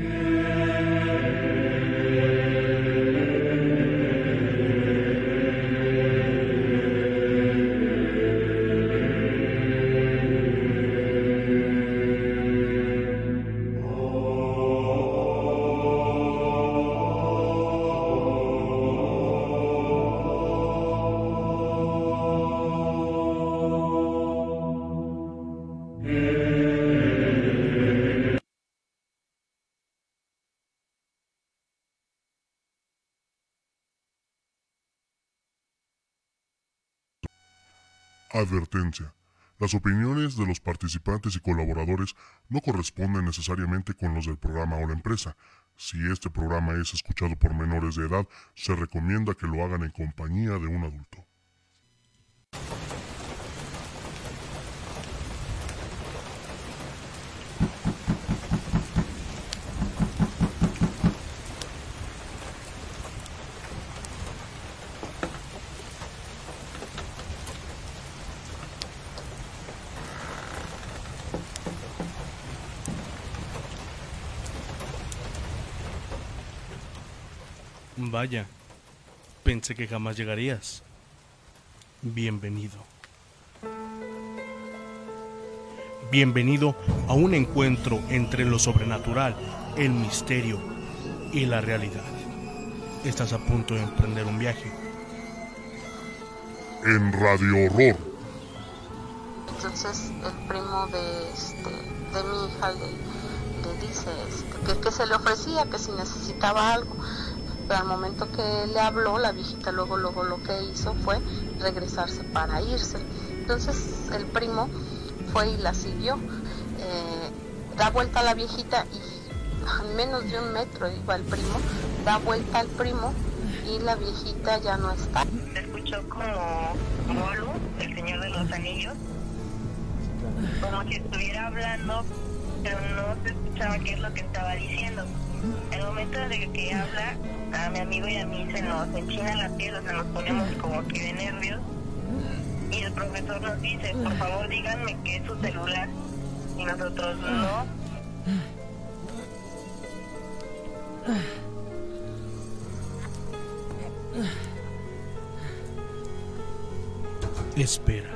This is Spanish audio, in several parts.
Yeah. Advertencia. Las opiniones de los participantes y colaboradores no corresponden necesariamente con los del programa o la empresa. Si este programa es escuchado por menores de edad, se recomienda que lo hagan en compañía de un adulto. Vaya, pensé que jamás llegarías. Bienvenido. Bienvenido a un encuentro entre lo sobrenatural, el misterio y la realidad. Estás a punto de emprender un viaje. En Radio Horror. Entonces el primo de, este, de mi hija le, le dice este, que, que se le ofrecía, que si necesitaba algo al momento que le habló, la viejita luego, luego lo que hizo fue regresarse para irse. Entonces el primo fue y la siguió, eh, da vuelta a la viejita y a menos de un metro iba el primo, da vuelta al primo y la viejita ya no está. Se escuchó como Golu, el señor de los anillos, como si estuviera hablando, pero no se escuchaba qué es lo que estaba diciendo. El momento de que habla, a mi amigo y a mí se nos enchina la piel, o sea, nos ponemos como que de nervios. Y el profesor nos dice, por favor díganme que es su celular. Y nosotros no. Espera.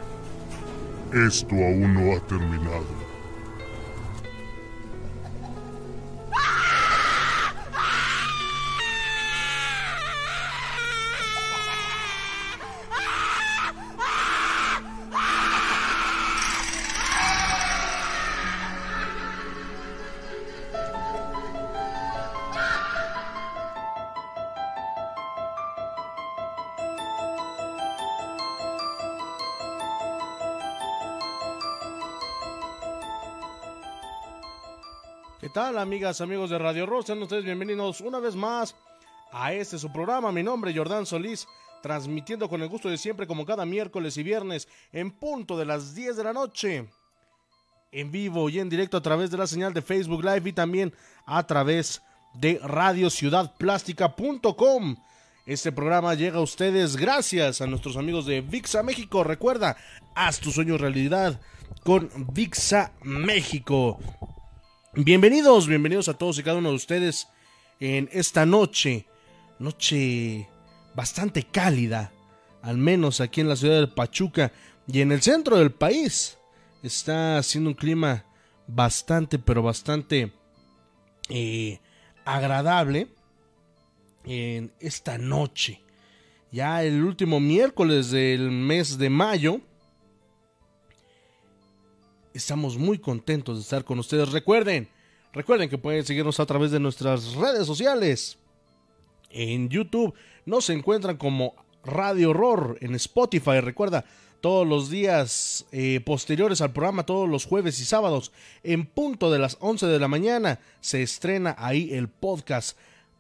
Esto aún no ha terminado. Amigas, amigos de Radio Rock? Sean ustedes bienvenidos una vez más a este su programa. Mi nombre es Jordán Solís, transmitiendo con el gusto de siempre, como cada miércoles y viernes, en punto de las 10 de la noche. En vivo y en directo a través de la señal de Facebook Live y también a través de radiociudadplástica.com. Este programa llega a ustedes gracias a nuestros amigos de VIXA México. Recuerda, haz tu sueño realidad con VIXA México. Bienvenidos, bienvenidos a todos y cada uno de ustedes en esta noche, noche bastante cálida, al menos aquí en la ciudad de Pachuca y en el centro del país. Está haciendo un clima bastante, pero bastante eh, agradable en esta noche. Ya el último miércoles del mes de mayo estamos muy contentos de estar con ustedes. Recuerden, recuerden que pueden seguirnos a través de nuestras redes sociales. En YouTube nos encuentran como Radio Horror, en Spotify, recuerda, todos los días eh, posteriores al programa, todos los jueves y sábados, en punto de las 11 de la mañana, se estrena ahí el podcast.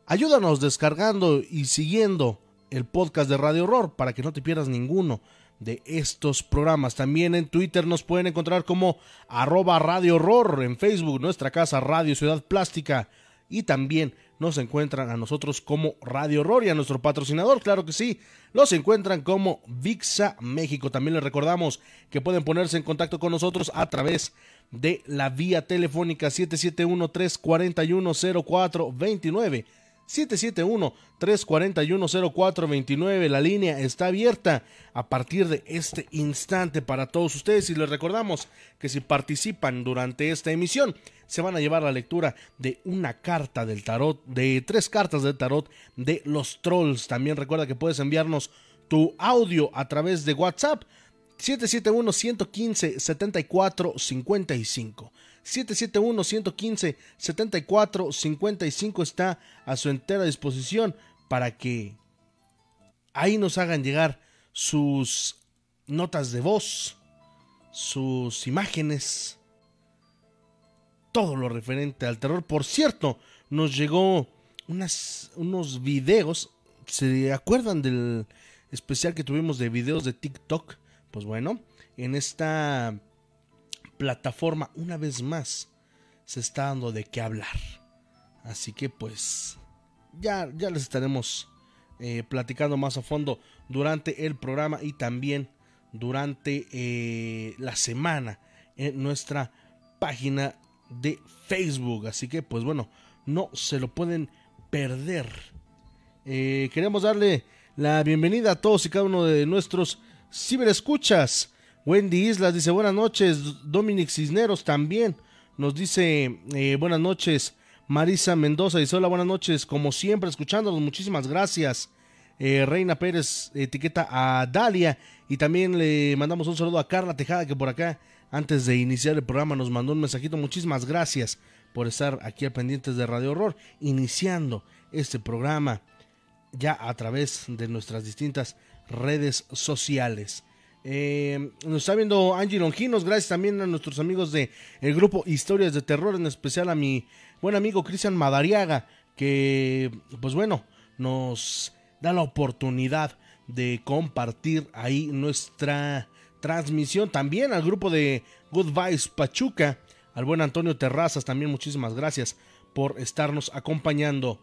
Ayúdanos descargando y siguiendo el podcast de Radio Horror para que no te pierdas ninguno de estos programas. También en Twitter nos pueden encontrar como arroba Radio Horror, en Facebook nuestra casa Radio Ciudad Plástica y también nos encuentran a nosotros como Radio Horror y a nuestro patrocinador, claro que sí, los encuentran como VIXA México. También les recordamos que pueden ponerse en contacto con nosotros a través de la vía telefónica 771-341-0429. 771-341-0429. La línea está abierta a partir de este instante para todos ustedes y les recordamos que si participan durante esta emisión se van a llevar la lectura de una carta del tarot, de tres cartas del tarot de los trolls. También recuerda que puedes enviarnos tu audio a través de WhatsApp 771 115 74 55 771-115-7455 está a su entera disposición para que ahí nos hagan llegar sus notas de voz, sus imágenes, todo lo referente al terror. Por cierto, nos llegó unos videos, ¿se acuerdan del especial que tuvimos de videos de TikTok? Pues bueno, en esta plataforma una vez más se está dando de qué hablar. Así que pues ya, ya les estaremos eh, platicando más a fondo durante el programa y también durante eh, la semana en nuestra página de Facebook. Así que pues bueno, no se lo pueden perder. Eh, queremos darle la bienvenida a todos y cada uno de nuestros ciberescuchas Wendy Islas dice buenas noches. Dominic Cisneros también nos dice eh, buenas noches. Marisa Mendoza dice hola, buenas noches. Como siempre, escuchándonos, muchísimas gracias. Eh, Reina Pérez etiqueta a Dalia y también le mandamos un saludo a Carla Tejada que por acá antes de iniciar el programa nos mandó un mensajito. Muchísimas gracias por estar aquí al pendientes de Radio Horror, iniciando este programa ya a través de nuestras distintas redes sociales. Eh, nos está viendo Angie Longinos, gracias también a nuestros amigos de el grupo Historias de Terror, en especial a mi buen amigo Cristian Madariaga, que pues bueno, nos da la oportunidad de compartir ahí nuestra transmisión. También al grupo de Good Pachuca, al buen Antonio Terrazas, también muchísimas gracias por estarnos acompañando.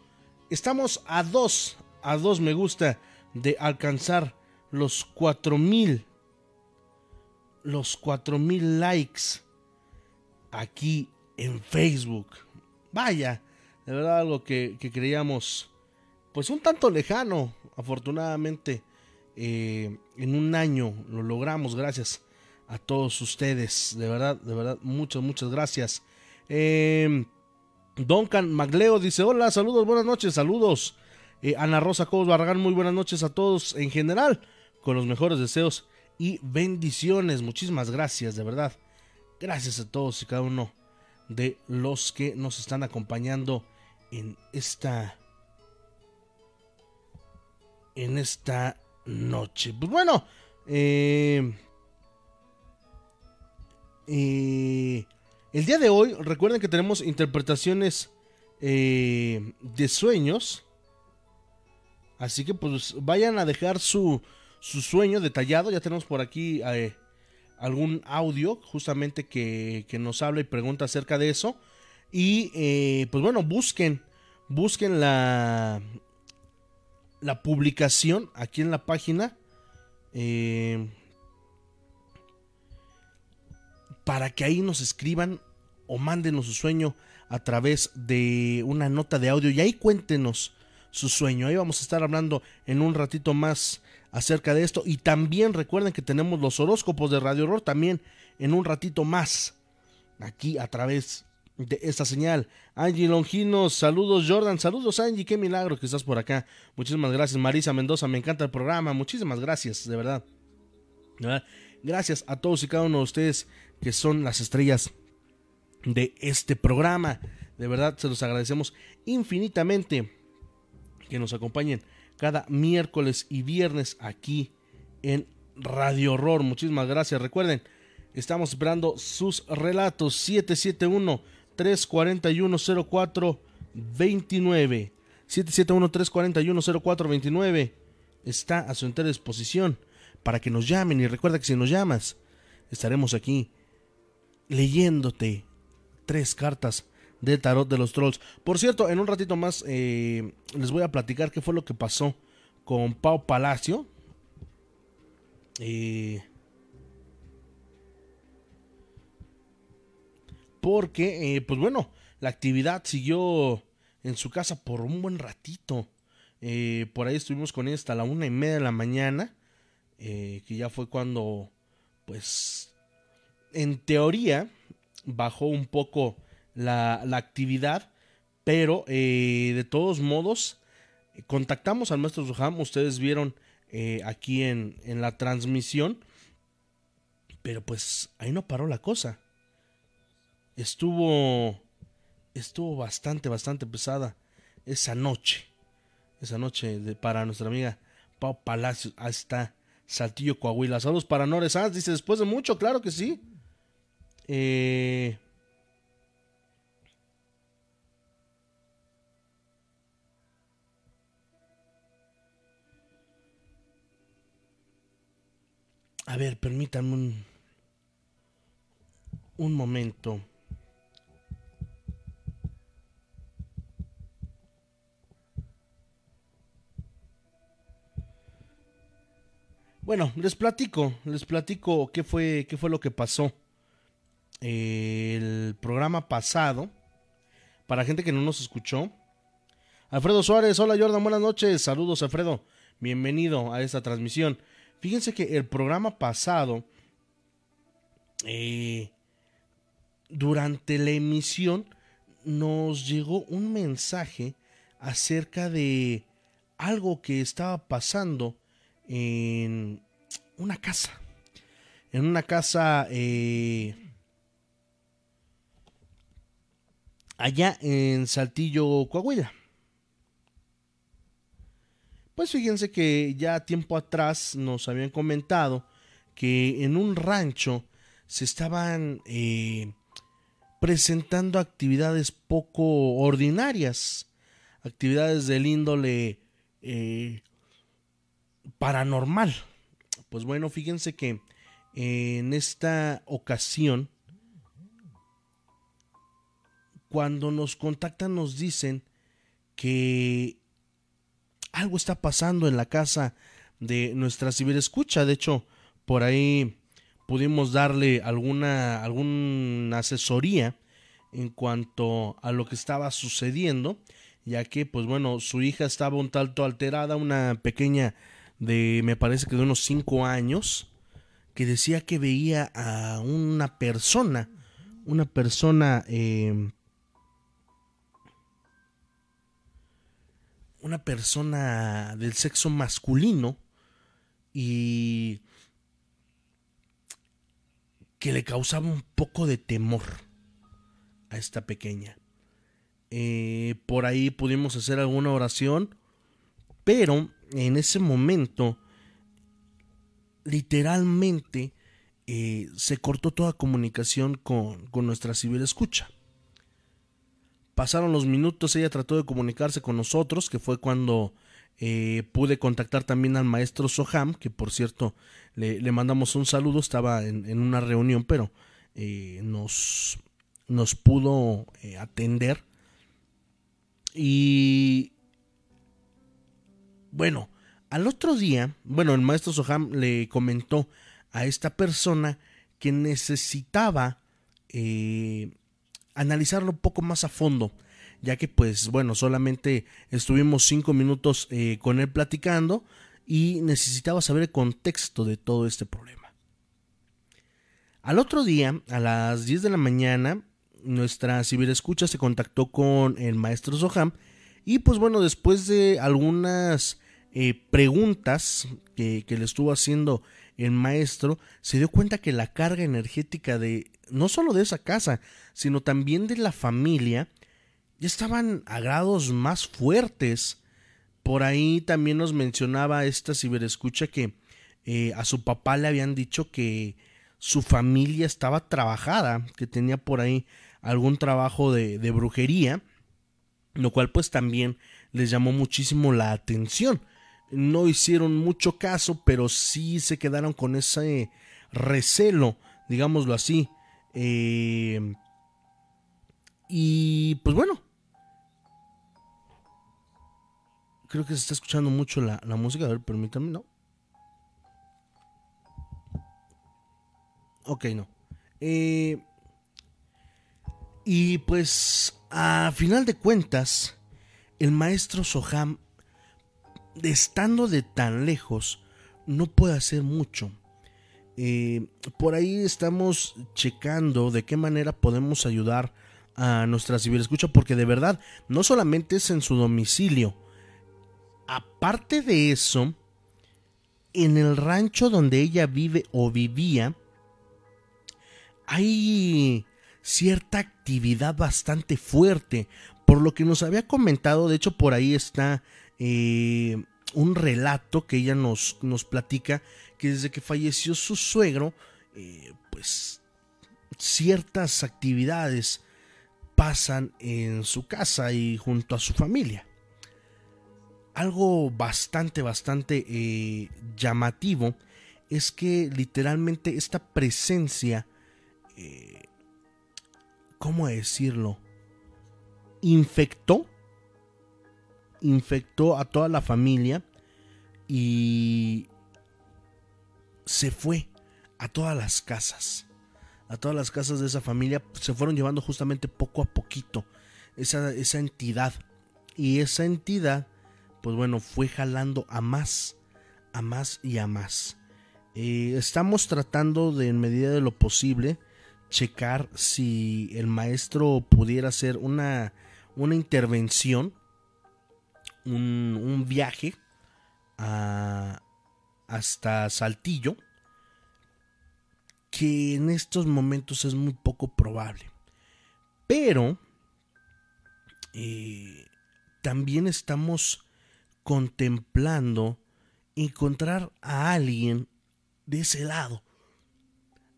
Estamos a dos, a dos me gusta de alcanzar los cuatro mil los 4000 likes aquí en Facebook. Vaya, de verdad algo que, creíamos pues un tanto lejano. Afortunadamente eh, en un año lo logramos gracias a todos ustedes. De verdad, de verdad, muchas, muchas gracias. Eh, Duncan Magleo dice, hola, saludos, buenas noches, saludos. Eh, Ana Rosa Cobos Barragán, muy buenas noches a todos en general, con los mejores deseos y bendiciones. Muchísimas gracias, de verdad. Gracias a todos y cada uno de los que nos están acompañando en esta en esta noche. Pues bueno, eh, eh, el día de hoy recuerden que tenemos interpretaciones eh, de sueños. Así que pues vayan a dejar su, su sueño detallado. Ya tenemos por aquí eh, algún audio justamente que, nos habla y pregunta acerca de eso. Y eh, pues bueno, busquen, busquen la, la publicación aquí en la página. Eh, para que ahí nos escriban o mándenos su sueño a través de una nota de audio y ahí cuéntenos su sueño. Ahí vamos a estar hablando en un ratito más acerca de esto. Y también recuerden que tenemos los horóscopos de Radio Horror también en un ratito más. Aquí a través de esta señal. Angie Longinos, saludos Jordan, saludos Angie, qué milagro que estás por acá. Muchísimas gracias Marisa Mendoza, me encanta el programa, muchísimas gracias, de verdad. Gracias a todos y cada uno de ustedes que son las estrellas de este programa. De verdad se los agradecemos infinitamente que nos acompañen cada miércoles y viernes aquí en Radio Horror. Muchísimas gracias. Recuerden, estamos esperando sus relatos 771 341 0429 771 341 0429 está a su entera disposición para que nos llamen y recuerda que si nos llamas estaremos aquí leyéndote tres cartas de Tarot de los Trolls. Por cierto, en un ratito más eh, les voy a platicar qué fue lo que pasó con Pau Palacio. Eh, porque, eh, pues bueno, la actividad siguió en su casa por un buen ratito. por ahí estuvimos con ella hasta la una y media de la mañana, que ya fue cuando, pues, en teoría, bajó un poco la, actividad, pero eh, de todos modos contactamos al maestro Zuham, ustedes vieron eh, aquí en, en la transmisión, pero pues ahí no paró la cosa. Estuvo estuvo bastante, bastante pesada esa noche. Esa noche para nuestra amiga Pau Palacios hasta Saltillo, Coahuila. Saludos para Nores dice después de mucho, claro que sí. Eh, A ver, permítanme un, un momento. Bueno, les platico, les platico qué fue, qué fue lo que pasó. El programa pasado, para gente que no nos escuchó. Alfredo Suárez, hola Jordan, buenas noches. Saludos, Alfredo. Bienvenido a esta transmisión. Fíjense que el programa pasado, eh, durante la emisión, nos llegó un mensaje acerca de algo que estaba pasando en una casa. En una casa eh, allá en Saltillo, Coahuila. Pues fíjense que ya tiempo atrás nos habían comentado que en un rancho se estaban eh, presentando actividades poco ordinarias, actividades del índole eh, paranormal. Pues bueno, fíjense que en esta ocasión, cuando nos contactan nos dicen que algo está pasando en la casa de nuestra ciberescucha. De hecho, por ahí pudimos darle alguna, alguna asesoría en cuanto a lo que estaba sucediendo, ya que, pues bueno, su hija estaba un tanto alterada, una pequeña de, me parece que de unos 5 años, que decía que veía a una persona, una persona eh, una persona del sexo masculino y que le causaba un poco de temor a esta pequeña. Eh, por ahí pudimos hacer alguna oración, pero en ese momento literalmente eh, se cortó toda comunicación con, con nuestra civil escucha. Pasaron los minutos, ella trató de comunicarse con nosotros, que fue cuando eh, pude contactar también al maestro Soham, que por cierto le, mandamos un saludo, estaba en, una reunión, pero eh, nos, nos pudo eh, atender. Y bueno, al otro día, bueno, el maestro Soham le comentó a esta persona que necesitaba analizarlo un poco más a fondo, ya que pues bueno, solamente estuvimos cinco minutos eh, con él platicando y necesitaba saber el contexto de todo este problema. Al otro día, a las 10 de la mañana, nuestra ciberescucha se contactó con el maestro Zoham y pues bueno, después de algunas eh, preguntas que, que le estuvo haciendo el maestro, se dio cuenta que la carga energética de no solo de esa casa, sino también de la familia, ya estaban a grados más fuertes. Por ahí también nos mencionaba esta ciberescucha que eh, a su papá le habían dicho que su familia estaba trabajada, que tenía por ahí algún trabajo de, de brujería, lo cual pues también les llamó muchísimo la atención. No hicieron mucho caso, pero sí se quedaron con ese recelo, digámoslo así, eh, y pues bueno. Creo que se está escuchando mucho la, la música. A ver, permítanme, ¿no? Ok, no. Eh, y pues, a final de cuentas, el maestro Soham, estando de tan lejos, no puede hacer mucho. Eh, por ahí estamos checando de qué manera podemos ayudar a nuestra civil escucha, porque de verdad, no solamente es en su domicilio. Aparte de eso, en el rancho donde ella vive o vivía, hay cierta actividad bastante fuerte. Por lo que nos había comentado, de hecho por ahí está eh, un relato que ella nos, nos platica, que desde que falleció su suegro, eh, pues ciertas actividades pasan en su casa y junto a su familia. Algo bastante, bastante eh, llamativo es que literalmente esta presencia eh, ¿cómo decirlo? Infectó, infectó a toda la familia y se fue a todas las casas. A todas las casas de esa familia se fueron llevando justamente poco a poquito esa, esa entidad. Y esa entidad, pues bueno, fue jalando a más, a más y a más. Eh, estamos tratando de, en medida de lo posible, checar si el maestro pudiera hacer una, una intervención, un, viaje hasta Saltillo, que en estos momentos es muy poco probable. Pero eh, también estamos contemplando encontrar a alguien de ese lado.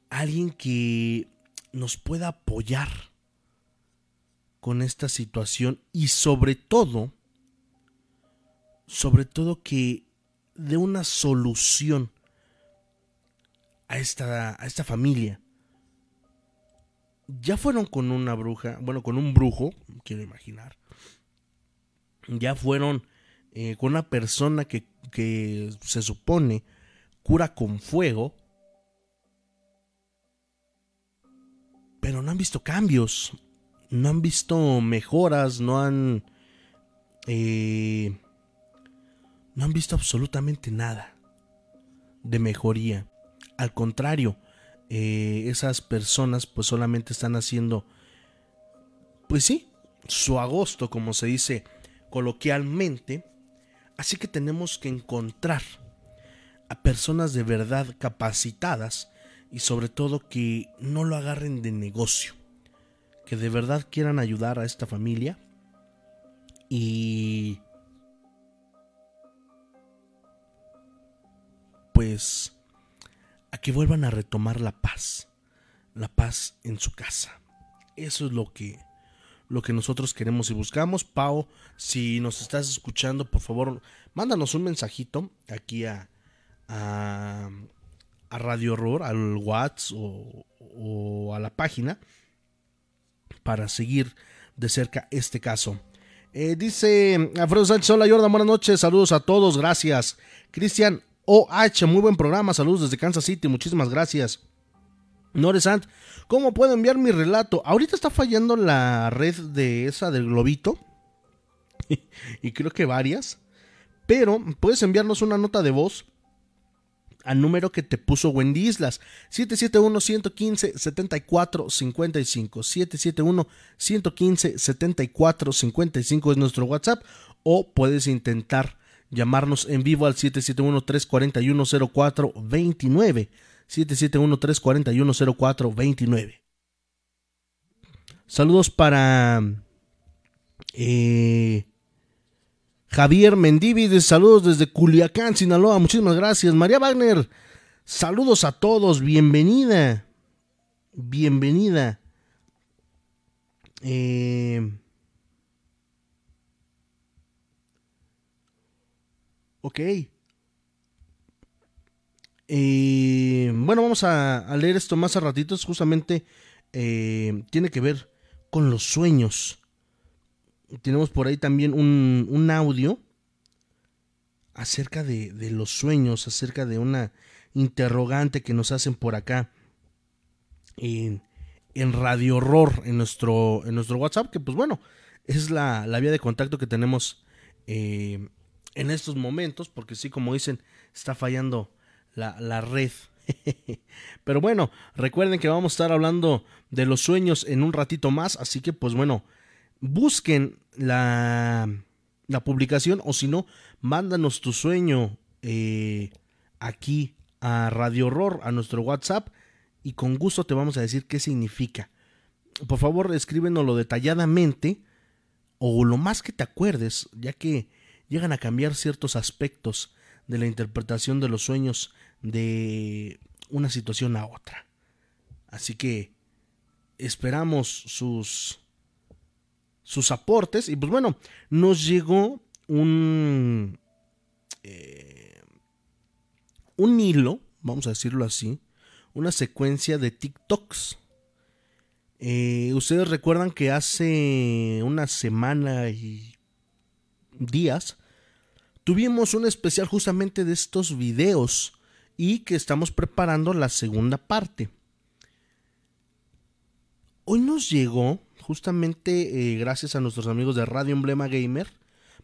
Alguien que nos pueda apoyar con esta situación y sobre todo, sobre todo que dé una solución a esta, a esta familia. Ya fueron con una bruja, bueno, con un brujo, quiero imaginar. Ya fueron eh, con una persona que, que se supone cura con fuego pero no han visto cambios, no han visto mejoras, no han... Eh, no han visto absolutamente nada de mejoría. Al contrario, eh, esas personas pues solamente están haciendo, pues sí, su agosto, como se dice coloquialmente. Así que tenemos que encontrar a personas de verdad capacitadas y sobre todo que no lo agarren de negocio, que de verdad quieran ayudar a esta familia y pues a que vuelvan a retomar la paz, la paz en su casa. Eso es lo que lo que nosotros queremos y buscamos. Pau, si nos estás escuchando, por favor, mándanos un mensajito aquí a, a Radio Horror, al WhatsApp o, a la página para seguir de cerca este caso. Eh, dice Alfredo Sánchez, hola Jordan, buenas noches, saludos a todos, gracias. Cristian OH, muy buen programa, saludos desde Kansas City, muchísimas gracias. Noresant, ¿cómo puedo enviar mi relato? Ahorita está fallando la red de esa del globito. y creo que varias. Pero puedes enviarnos una nota de voz al número que te puso Wendy Islas, 771-115-7455, 771-115-7455 es nuestro WhatsApp, o puedes intentar llamarnos en vivo al 771-341-0429, 771-341-0429. Saludos para... Eh, Javier Mendívide, saludos desde Culiacán, Sinaloa, muchísimas gracias. María Wagner, saludos a todos, bienvenida, bienvenida. Eh, ok. Eh, bueno, vamos a, leer esto más a ratitos. Justamente eh, tiene que ver con los sueños. Tenemos por ahí también un, audio acerca de, de, los sueños, acerca de una interrogante que nos hacen por acá en, en Radio Horror, en nuestro, en nuestro WhatsApp, que pues bueno, es la, la vía de contacto que tenemos eh, en estos momentos, porque sí, como dicen, está fallando la, la red. Pero bueno, recuerden que vamos a estar hablando de los sueños en un ratito más, así que pues bueno, busquen la, la publicación o si no, mándanos tu sueño eh, aquí a Radio Horror, a nuestro WhatsApp, y con gusto te vamos a decir qué significa. Por favor, escríbenoslo detalladamente o lo más que te acuerdes, ya que llegan a cambiar ciertos aspectos de la interpretación de los sueños de una situación a otra. Así que esperamos sus sus aportes y pues bueno, nos llegó un eh, un hilo, vamos a decirlo así, una secuencia de TikToks. Eh, Ustedes recuerdan que hace una semana y días tuvimos un especial justamente de estos videos y que estamos preparando la segunda parte. Hoy nos llegó, justamente eh, gracias a nuestros amigos de Radio Emblema Gamer,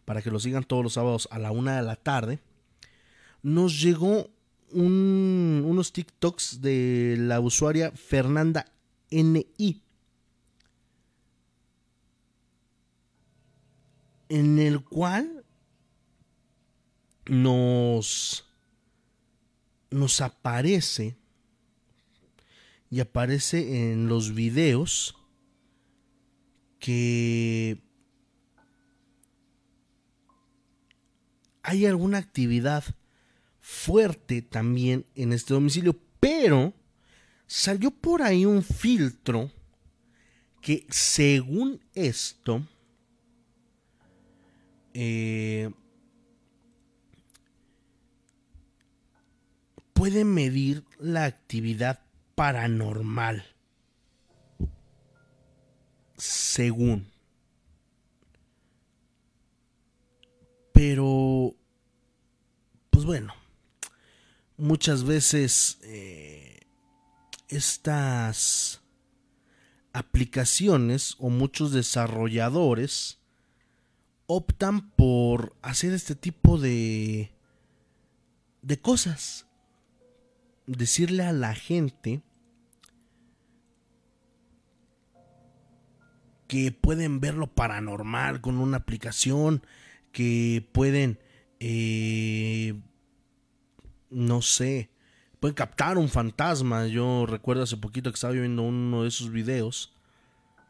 para que lo sigan todos los sábados a la una de la tarde, nos llegó un, unos TikToks de la usuaria Fernanda NI. En el cual nos, nos aparece y aparece en los videos que hay alguna actividad fuerte también en este domicilio, pero salió por ahí un filtro que según esto eh, puede medir la actividad paranormal. Según. Pero, pues bueno, muchas veces eh, estas aplicaciones o muchos desarrolladores optan por hacer este tipo de de cosas decirle a la gente que pueden ver lo paranormal con una aplicación que pueden eh, no sé, pueden captar un fantasma. Yo recuerdo hace poquito que estaba viendo uno de esos videos,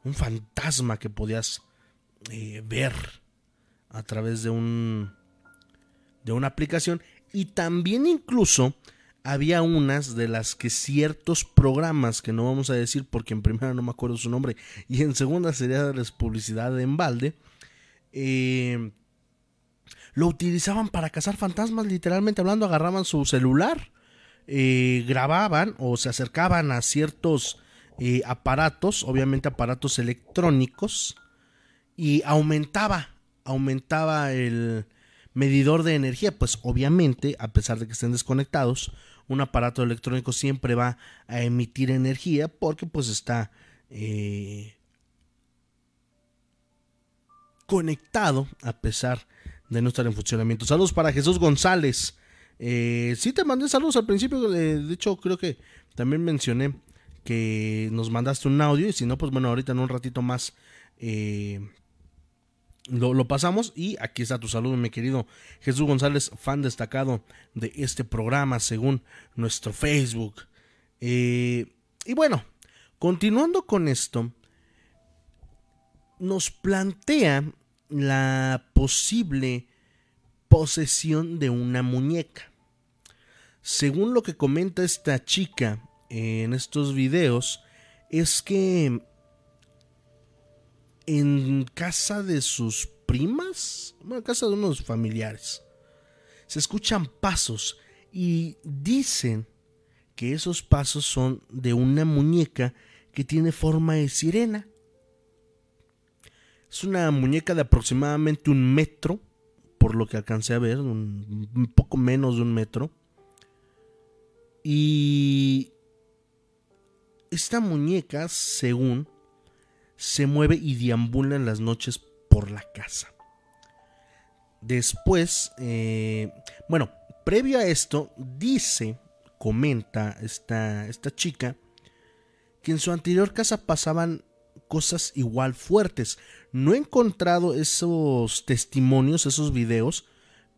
un fantasma que podías eh, ver a través de un de una aplicación y también incluso había unas de las que ciertos programas que no vamos a decir porque en primera no me acuerdo su nombre y en segunda sería darles publicidad en balde eh, lo utilizaban para cazar fantasmas, literalmente hablando, agarraban su celular, eh, grababan o se acercaban a ciertos eh, aparatos, obviamente aparatos electrónicos, y aumentaba, aumentaba el medidor de energía, pues obviamente, a pesar de que estén desconectados, un aparato electrónico siempre va a emitir energía porque pues está eh, conectado a pesar de no estar en funcionamiento. Saludos para Jesús González. Eh, sí te mandé saludos al principio, de hecho creo que también mencioné que nos mandaste un audio y si no, pues bueno, ahorita en un ratito más eh, lo, pasamos y aquí está tu saludo, mi querido Jesús González, fan destacado de este programa según nuestro Facebook. Eh, y bueno, continuando con esto, nos plantea la posible posesión de una muñeca. Según lo que comenta esta chica en estos videos, es que en casa de sus primas, bueno, en casa de unos familiares, se escuchan pasos y dicen que esos pasos son de una muñeca que tiene forma de sirena. Es una muñeca de aproximadamente un metro, por lo que alcancé a ver, un, un poco menos de un metro. Y esta muñeca, según, se mueve y deambula en las noches por la casa. Después, eh, bueno, previo a esto, dice, comenta esta, esta chica, que en su anterior casa pasaban cosas igual fuertes. No he encontrado esos testimonios, esos videos,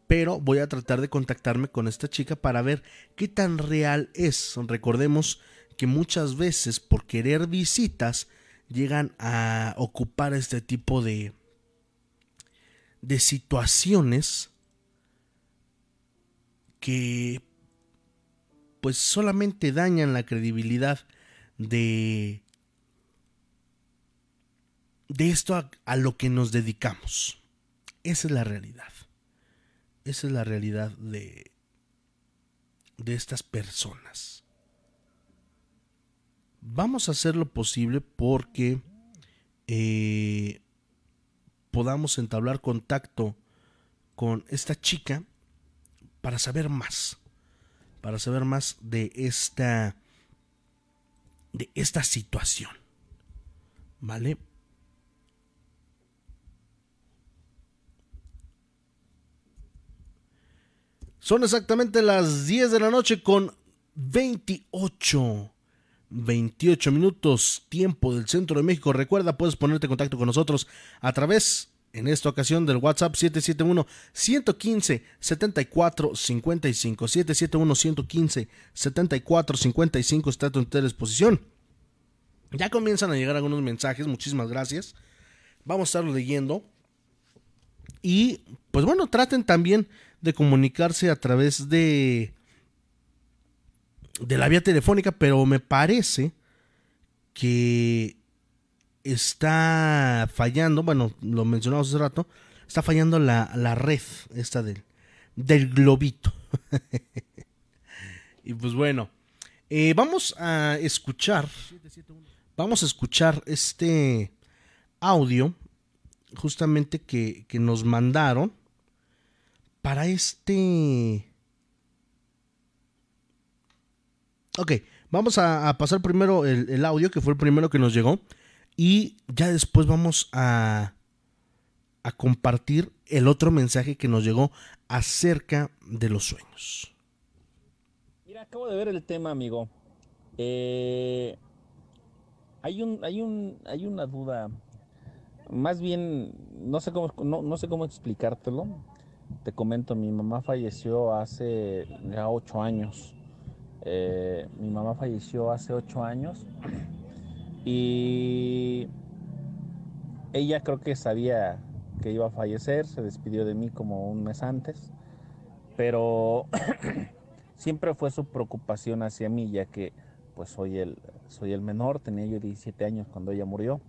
pero voy a tratar de contactarme con esta chica para ver qué tan real es. Recordemos que muchas veces por querer visitas llegan a ocupar este tipo de de situaciones que pues solamente dañan la credibilidad de de esto a, lo que nos dedicamos. Esa es la realidad. Esa es la realidad de de estas personas. Vamos a hacer lo posible porque eh, podamos entablar contacto con esta chica para saber más, para saber más de esta de esta situación. ¿Vale? Son exactamente las 10 de la noche con 28 28 minutos, tiempo del centro de México. Recuerda, puedes ponerte en contacto con nosotros a través, en esta ocasión, del WhatsApp 771-115-7455. 771-115-7455 está a tu disposición. Ya comienzan a llegar algunos mensajes, muchísimas gracias. Vamos a estarlo leyendo. Y, pues bueno, traten también de comunicarse a través de de la vía telefónica, pero me parece que está fallando, bueno, lo mencionamos hace rato, está fallando la, la red esta del, del globito. y pues bueno, eh, vamos a escuchar, vamos a escuchar este audio justamente que, que nos mandaron para este Ok, vamos a, pasar primero el, audio, que fue el primero que nos llegó, y ya después vamos a, compartir el otro mensaje que nos llegó acerca de los sueños. Mira, acabo de ver el tema, amigo. Eh, hay, un, hay, un, hay una duda. Más bien, no sé cómo, no sé cómo explicártelo. Te comento, mi mamá falleció hace ya ocho años. Eh, mi mamá falleció hace ocho años y ella creo que sabía que iba a fallecer, se despidió de mí como un mes antes, pero siempre fue su preocupación hacia mí, ya que pues soy el, soy el menor, tenía yo 17 años cuando ella murió.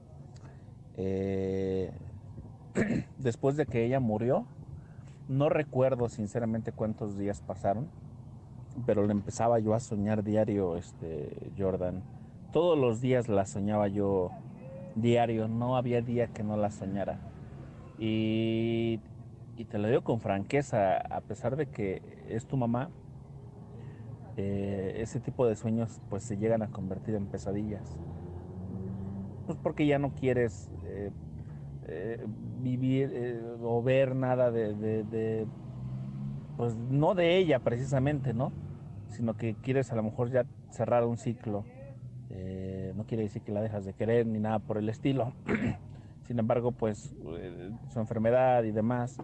Eh, después de que ella murió, no recuerdo sinceramente cuántos días pasaron, pero le empezaba yo a soñar diario, este, Jordan. Todos los días la soñaba yo diario, no había día que no la soñara. Y, te lo digo con franqueza, a pesar de que es tu mamá, eh, ese tipo de sueños pues se llegan a convertir en pesadillas. Pues porque ya no quieres eh, eh, vivir o ver nada de, pues no de ella precisamente, ¿no? sino que quieres a lo mejor ya cerrar un ciclo. Eh, no quiere decir que la dejas de querer ni nada por el estilo. Sin embargo, pues eh, su enfermedad y demás,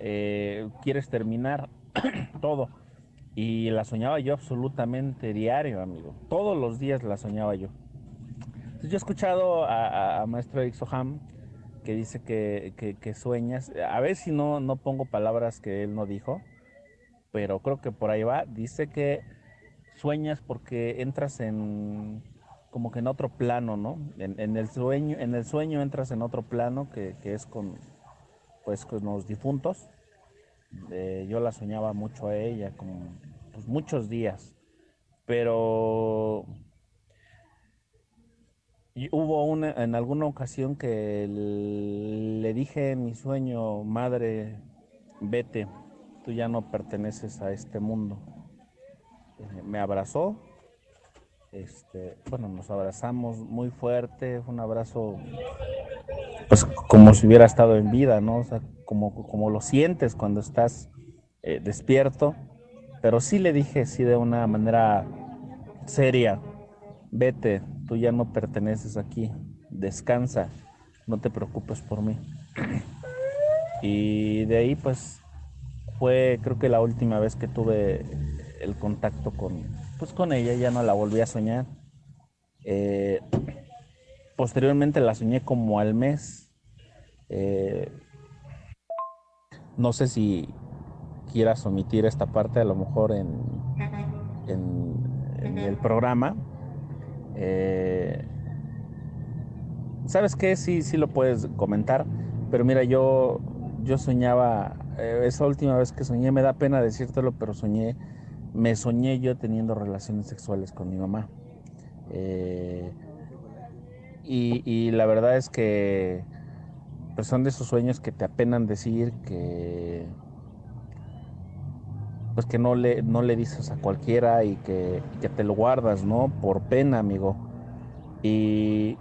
eh, quieres terminar todo. Y la soñaba yo absolutamente diario, amigo. Todos los días la soñaba yo. Entonces yo he escuchado a, maestro Eric Soham que dice que, que, sueñas. A ver si no, no pongo palabras que él no dijo pero creo que por ahí va. Dice que sueñas porque entras en como que en otro plano, ¿no? En, el sueño, en el sueño entras en otro plano que, es con pues con los difuntos. Eh, yo la soñaba mucho a ella, como pues, muchos días. Pero Y hubo una, en alguna ocasión que le dije en mi sueño, madre, vete, tú ya no perteneces a este mundo. Eh, me abrazó, este, bueno, nos abrazamos muy fuerte, fue un abrazo, pues como si hubiera estado en vida, ¿no? O sea, como, como lo sientes cuando estás eh, despierto, pero sí le dije, sí, de una manera seria, vete, tú ya no perteneces aquí, descansa, no te preocupes por mí. Y de ahí pues fue creo que la última vez que tuve el contacto con, pues, con ella, ya no la volví a soñar. Eh, posteriormente la soñé como al mes. Eh, no sé si quieras omitir esta parte, a lo mejor en, en el programa, eh, ¿Sabes qué? Sí, sí lo puedes comentar, pero mira, yo, yo soñaba, eh, esa última vez que soñé, me da pena decírtelo, pero soñé, me soñé yo teniendo relaciones sexuales con mi mamá. Eh, y, la verdad es que pues son de esos sueños que te apenan decir que pues que no le, no le dices a cualquiera y que, te lo guardas, ¿no? Por pena, amigo. Y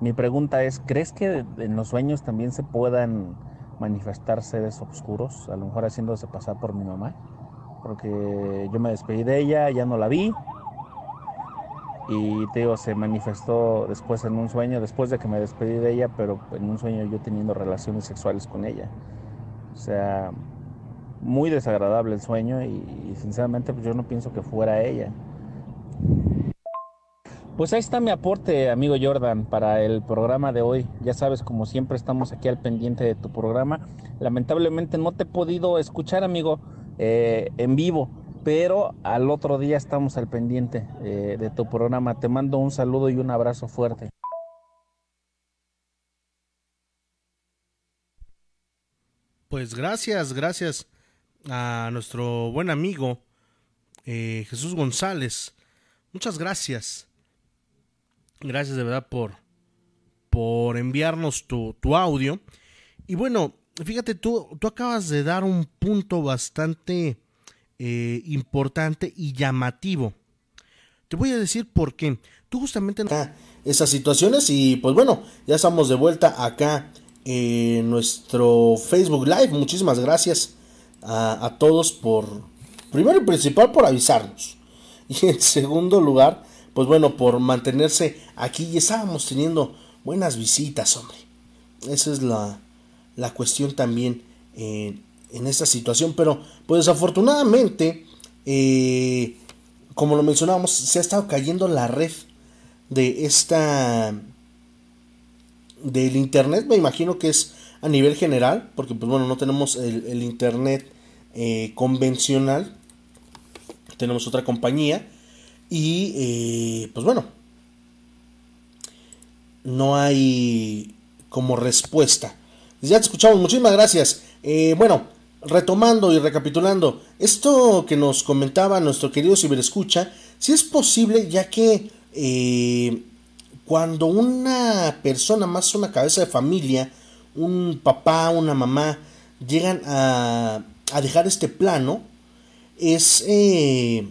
mi pregunta es, ¿crees que en los sueños también se puedan manifestar seres oscuros? A lo mejor haciéndose pasar por mi mamá. Porque yo me despedí de ella, ya no la vi. Y te digo, se manifestó después en un sueño, después de que me despedí de ella, pero en un sueño yo teniendo relaciones sexuales con ella. O sea, muy desagradable el sueño y, sinceramente pues yo no pienso que fuera ella. Pues ahí está mi aporte, amigo Jordan, para el programa de hoy. Ya sabes, como siempre estamos aquí al pendiente de tu programa. Lamentablemente no te he podido escuchar, amigo, eh, en vivo, pero al otro día estamos al pendiente eh, de tu programa. Te mando un saludo y un abrazo fuerte. Pues gracias, gracias a nuestro buen amigo eh, Jesús González. Muchas gracias. Gracias de verdad por, por enviarnos tu, audio. Y bueno, fíjate, tú, tú acabas de dar un punto bastante eh, importante y llamativo. Te voy a decir por qué. Tú justamente... Esas situaciones y pues bueno, ya estamos de vuelta acá en nuestro Facebook Live. Muchísimas gracias a, todos por, primero y principal, por avisarnos. Y en segundo lugar, pues bueno, por mantenerse aquí y estábamos teniendo buenas visitas, hombre. Esa es la, la cuestión también en esta situación. Pero, pues desafortunadamente, eh, como lo mencionábamos, se ha estado cayendo la red de esta del internet. Me imagino que es a nivel general, porque pues bueno, no tenemos el, el internet eh, convencional. Tenemos otra compañía. Y eh, pues bueno, no hay como respuesta. Ya te escuchamos, muchísimas gracias. Eh, bueno, retomando y recapitulando, esto que nos comentaba nuestro querido Ciberescucha, si es posible, ya que cuando una persona, más una cabeza de familia, un papá, una mamá, llegan a a dejar este plano, es eh,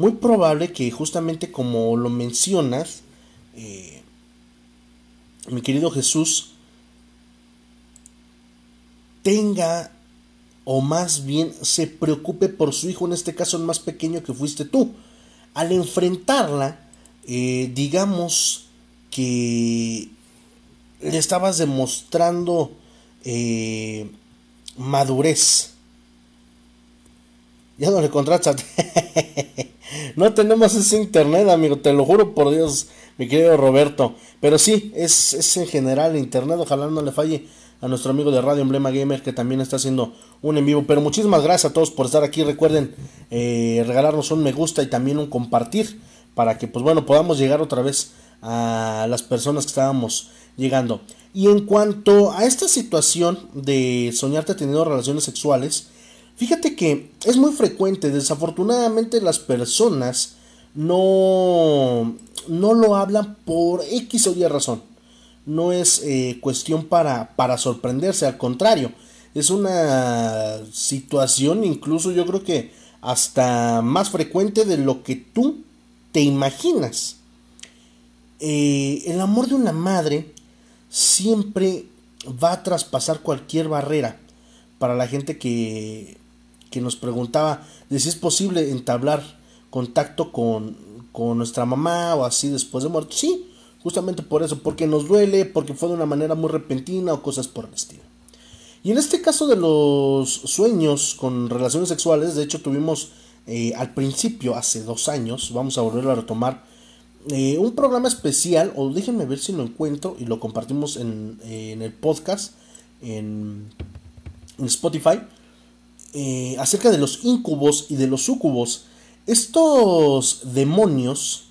muy probable que justamente como lo mencionas, eh, mi querido Jesús, tenga o más bien se preocupe por su hijo, en este caso el más pequeño que fuiste tú. Al enfrentarla, eh, digamos que le estabas demostrando madurez ya no le contratas. no tenemos ese internet, amigo. Te lo juro por Dios, mi querido Roberto. Pero sí, es, es en general internet. Ojalá no le falle a nuestro amigo de Radio Emblema Gamer que también está haciendo un en vivo. Pero muchísimas gracias a todos por estar aquí. Recuerden eh, regalarnos un me gusta y también un compartir para que pues bueno podamos llegar otra vez a las personas que estábamos llegando. Y en cuanto a esta situación de soñarte teniendo relaciones sexuales, Fíjate que es muy frecuente, desafortunadamente las personas no, no lo hablan por X o Y razón. No es eh, cuestión para, para sorprenderse, al contrario, es una situación incluso yo creo que hasta más frecuente de lo que tú te imaginas. Eh, el amor de una madre siempre va a traspasar cualquier barrera. Para la gente que, que nos preguntaba de si es posible entablar contacto con, con nuestra mamá o así después de muerto. Sí, justamente por eso, porque nos duele, porque fue de una manera muy repentina o cosas por el estilo. Y en este caso de los sueños con relaciones sexuales, de hecho tuvimos eh, al principio, hace dos años, vamos a volver a retomar, eh, un programa especial, o déjenme ver si lo encuentro y lo compartimos en, el podcast, en, Spotify, eh, acerca de los incubos y de los sucubos. Estos demonios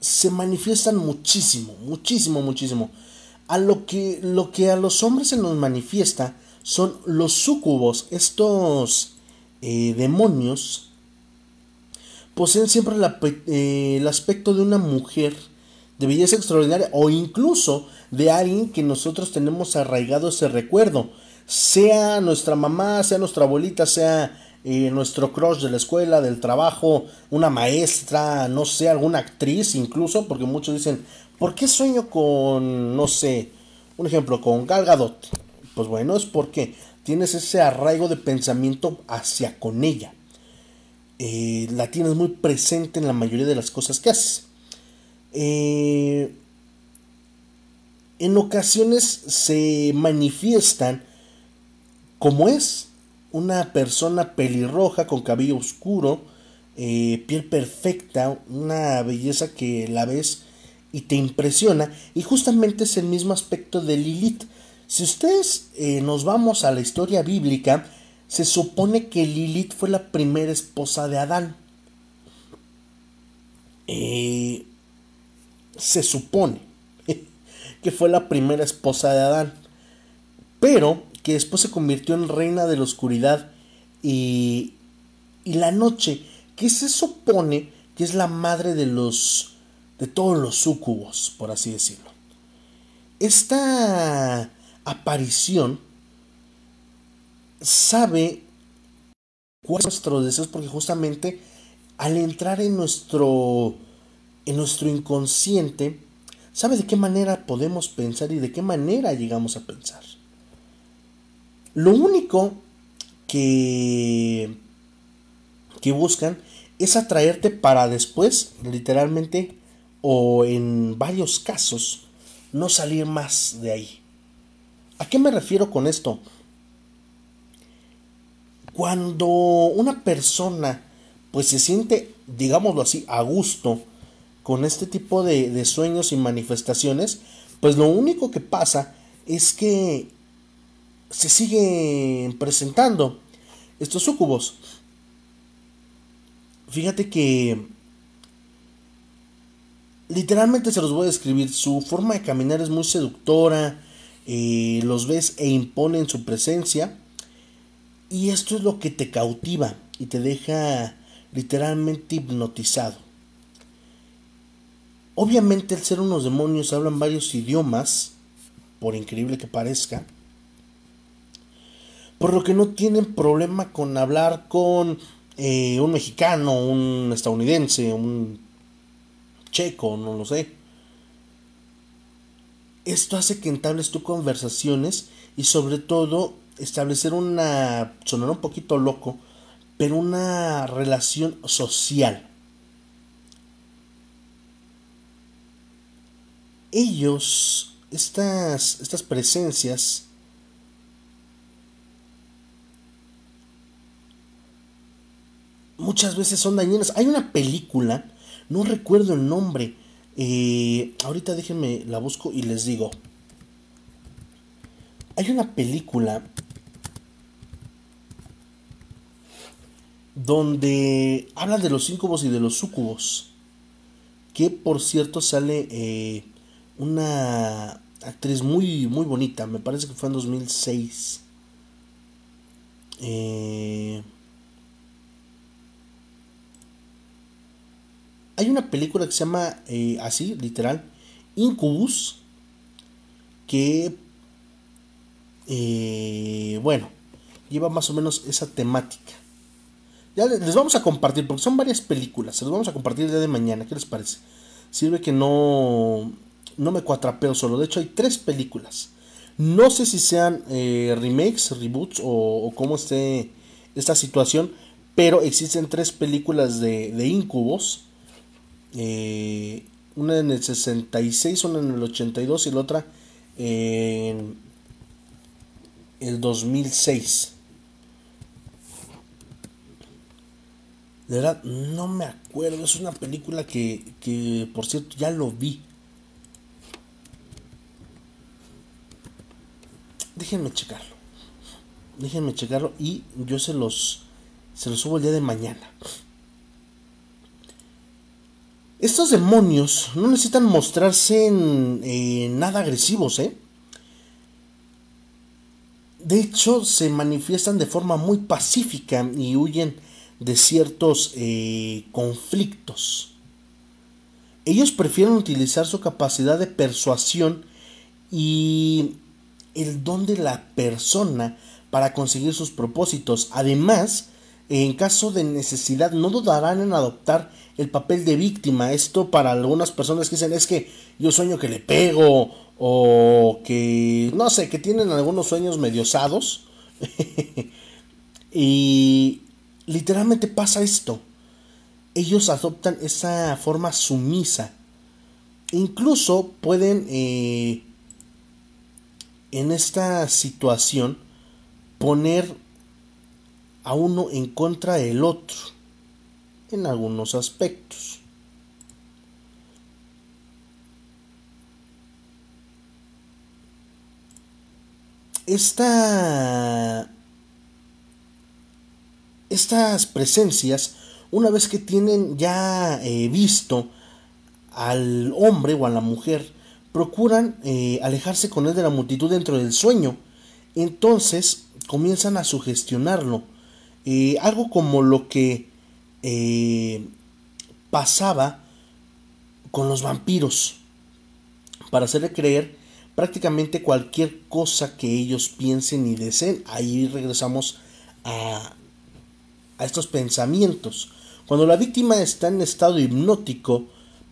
se manifiestan muchísimo, muchísimo, muchísimo. A lo que, lo que a los hombres se nos manifiesta son los sucubos, estos eh, demonios poseen siempre eh, el aspecto de una mujer de belleza extraordinaria o incluso de alguien que nosotros tenemos arraigado ese recuerdo, sea nuestra mamá, sea nuestra abuelita, sea eh, nuestro crush de la escuela, del trabajo, una maestra, no sé, alguna actriz incluso, porque muchos dicen, ¿por qué sueño con, no sé, un ejemplo, con Gal Gadot? Pues bueno, es porque tienes ese arraigo de pensamiento hacia con ella. Eh, la tienes muy presente en la mayoría de las cosas que haces. Eh, en ocasiones se manifiestan como es, una persona pelirroja con cabello oscuro, eh, piel perfecta, una belleza que la ves y te impresiona. Y justamente es el mismo aspecto de Lilith. Si ustedes eh, nos vamos a la historia bíblica, se supone que Lilith fue la primera esposa de Adán. Eh, se supone que fue la primera esposa de Adán. Pero que después se convirtió en reina de la oscuridad y, y la noche, que se supone que es la madre de los de todos los súcubos, por así decirlo. Esta aparición sabe cuáles son nuestros deseos porque justamente al entrar en nuestro en nuestro inconsciente sabe de qué manera podemos pensar y de qué manera llegamos a pensar. Lo único que, que buscan es atraerte para después, literalmente, o en varios casos, no salir más de ahí. ¿A qué me refiero con esto? Cuando una persona pues se siente, digámoslo así, a gusto con este tipo de, de sueños y manifestaciones, pues lo único que pasa es que se siguen presentando estos sucubos. Fíjate que literalmente se los voy a describir. Su forma de caminar es muy seductora. Eh, los ves e imponen su presencia. Y esto es lo que te cautiva y te deja literalmente hipnotizado. Obviamente al ser unos demonios hablan varios idiomas, por increíble que parezca por lo que no tienen problema con hablar con eh, un mexicano, un estadounidense, un checo, no lo sé. Esto hace que entables tu conversaciones y sobre todo establecer una, sonará un poquito loco, pero una relación social. Ellos, estas, estas presencias, muchas veces son dañinas. Hay una película, no recuerdo el nombre. Eh, ahorita déjenme la busco y les digo. Hay una película donde hablan de los incubos y de los sucubos. Que por cierto sale eh, una actriz muy, muy bonita. Me parece que fue en 2006. Eh, hay una película que se llama eh, así, literal, Incubus, que, eh, bueno, lleva más o menos esa temática. Ya les vamos a compartir, porque son varias películas, se los vamos a compartir el día de mañana, ¿qué les parece? Sirve que no, no me cuatrapeo solo, de hecho hay tres películas. No sé si sean eh, remakes, reboots o, cómo esté esta situación, pero existen tres películas de, de Incubos. Eh, una en el 66, una en el 82 y la otra en el 2006. De verdad, no me acuerdo. Es una película que, que por cierto, ya lo vi. Déjenme checarlo. Déjenme checarlo y yo se los, se los subo el día de mañana. Estos demonios no necesitan mostrarse en, nada agresivos, ¿eh? De hecho, se manifiestan de forma muy pacífica y huyen de ciertos eh, conflictos. Ellos prefieren utilizar su capacidad de persuasión y el don de la persona para conseguir sus propósitos. Además, en caso de necesidad, no dudarán en adoptar el papel de víctima. Esto para algunas personas que dicen es que yo sueño que le pego o que no sé, que tienen algunos sueños medio osados. y literalmente pasa esto. Ellos adoptan esa forma sumisa. Incluso pueden eh, en esta situación poner a uno en contra del otro en algunos aspectos. Esta, estas presencias, una vez que tienen ya eh, visto al hombre o a la mujer procuran eh, alejarse con él de la multitud dentro del sueño. Entonces comienzan a sugestionarlo. Eh, algo como lo que eh, pasaba con los vampiros. Para hacerle creer prácticamente cualquier cosa que ellos piensen y deseen. Ahí regresamos a, a estos pensamientos. Cuando la víctima está en estado hipnótico,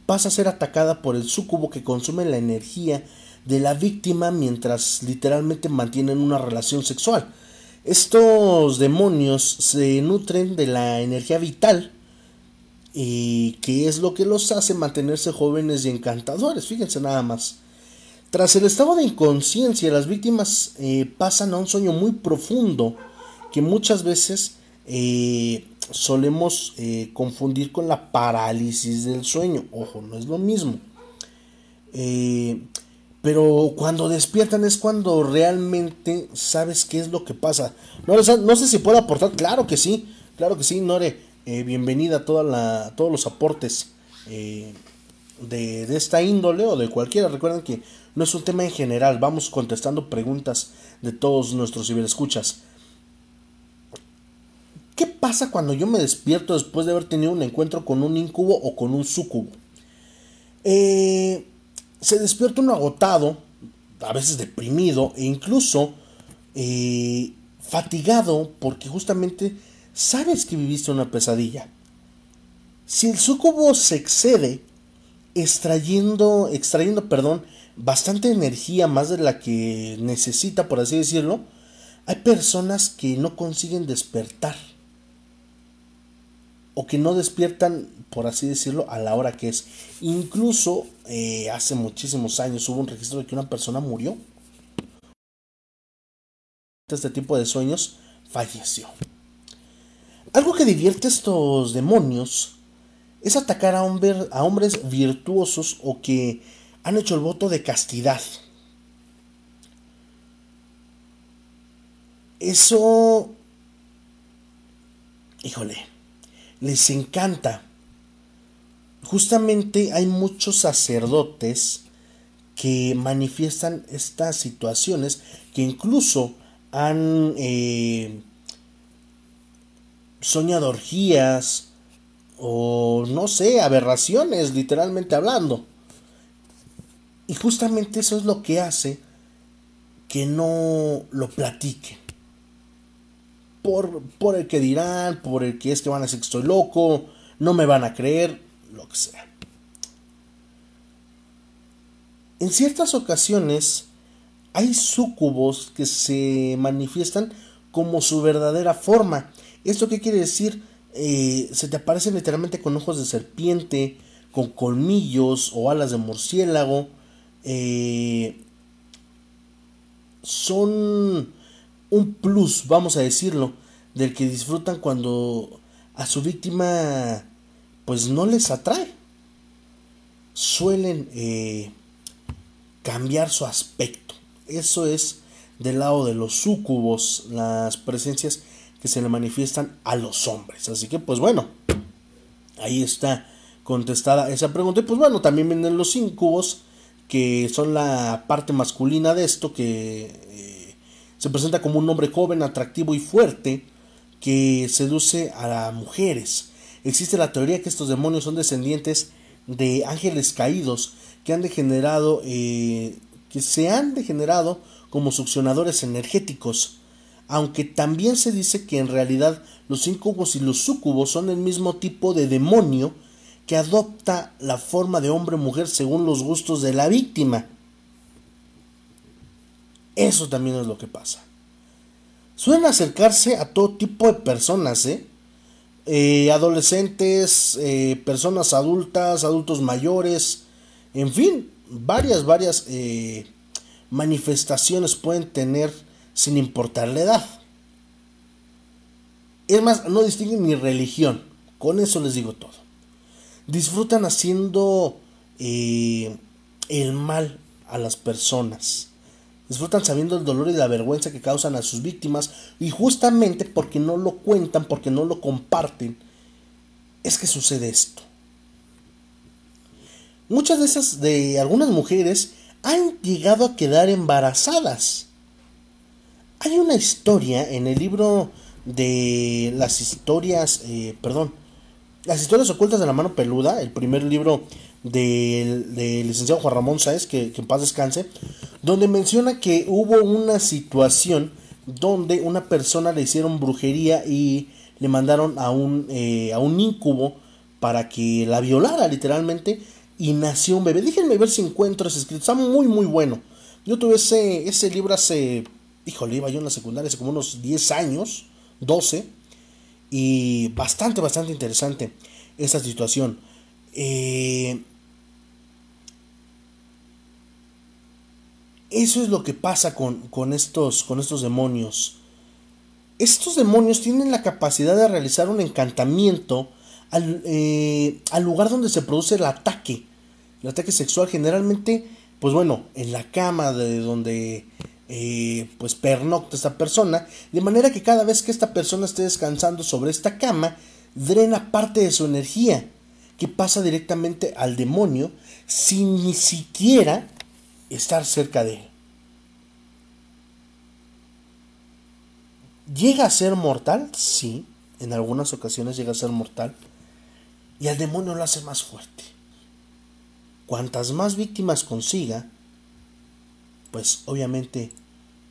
pasa a ser atacada por el sucubo que consume la energía de la víctima mientras literalmente mantienen una relación sexual. Estos demonios se nutren de la energía vital y que es lo que los hace mantenerse jóvenes y encantadores. Fíjense nada más. Tras el estado de inconsciencia, las víctimas eh, pasan a un sueño muy profundo que muchas veces eh, solemos eh, confundir con la parálisis del sueño. Ojo, no es lo mismo. Eh, pero cuando despiertan es cuando realmente sabes qué es lo que pasa. No, sé si puedo aportar. Claro que sí. Claro que sí, Nore. bienvenida a, la, todos los aportes de, de, esta índole o de cualquiera. Recuerden que no es un tema en general. Vamos contestando preguntas de todos nuestros ciberescuchas. ¿Qué pasa cuando yo me despierto después de haber tenido un encuentro con un incubo o con un sucubo? Eh, se despierta uno agotado, a veces deprimido e incluso eh, fatigado porque justamente sabes que viviste una pesadilla. Si el sucubo se excede extrayendo, extrayendo, perdón, bastante energía más de la que necesita, por así decirlo, hay personas que no consiguen despertar o que no despiertan, por así decirlo, a la hora que es. Incluso eh, hace muchísimos años hubo un registro de que una persona murió. Este tipo de sueños falleció. Algo que divierte a estos demonios es atacar a, a hombres virtuosos o que han hecho el voto de castidad. Eso... Híjole les encanta. Justamente hay muchos sacerdotes que manifiestan estas situaciones, que incluso han eh, soñado orgías, o no sé, aberraciones, literalmente hablando. Y justamente eso es lo que hace que no lo platiquen. Por, el que dirán, por el que es que van a decir que estoy loco, no me van a creer, lo que sea. En ciertas ocasiones hay súcubos que se manifiestan como su verdadera forma. ¿Esto qué quiere decir? Eh, se te aparecen literalmente con ojos de serpiente, con colmillos o alas de murciélago. Eh, son un plus, vamos a decirlo, del que disfrutan cuando a su víctima pues no les atrae. Suelen eh, cambiar su aspecto. Eso es del lado de los súcubos, las presencias que se le manifiestan a los hombres. Así que, pues bueno, ahí está contestada esa pregunta. Y pues bueno, también vienen los incubos, que son la parte masculina de esto, que eh, se presenta como un hombre joven, atractivo y fuerte, que seduce a mujeres. Existe la teoría que estos demonios son descendientes de ángeles caídos que han degenerado, eh, que se han degenerado como succionadores energéticos, aunque también se dice que en realidad los incubos y los sucubos son el mismo tipo de demonio que adopta la forma de hombre o mujer según los gustos de la víctima. Eso también es lo que pasa. Suelen acercarse a todo tipo de personas, ¿eh? eh adolescentes, eh, personas adultas, adultos mayores, en fin, varias, varias manifestaciones pueden tener sin importar la edad. Es más, no distinguen ni religión. Con eso les digo todo. Disfrutan haciendo el mal a las personas. Disfrutan sabiendo el dolor y la vergüenza que causan a sus víctimas. Y justamente porque no lo cuentan, porque no lo comparten, es que sucede esto. Muchas de esas, de algunas mujeres, han llegado a quedar embarazadas. Hay una historia en el libro de las historias, eh, perdón, las historias ocultas de la mano peluda, el primer libro del, licenciado Juan Ramón Sáez, que, en paz descanse, donde menciona que hubo una situación donde una persona le hicieron brujería y le mandaron a un, eh, a un incubo para que la violara literalmente y nació un bebé. Déjenme ver si encuentro ese escrito. Está muy, muy bueno. Yo tuve ese, ese libro hace, híjole, iba yo en la secundaria hace como unos 10 años, 12, y bastante, bastante interesante esa situación. Eh, eso es lo que pasa con, con, estos, con estos demonios. Estos demonios tienen la capacidad de realizar un encantamiento al, eh, al lugar donde se produce el ataque. El ataque sexual generalmente, pues bueno, en la cama de donde eh, pues pernocta esta persona, de manera que cada vez que esta persona esté descansando sobre esta cama, drena parte de su energía que pasa directamente al demonio sin ni siquiera estar cerca de él. ¿Llega a ser mortal? Sí, en algunas ocasiones llega a ser mortal. Y al demonio lo hace más fuerte. Cuantas más víctimas consiga, pues obviamente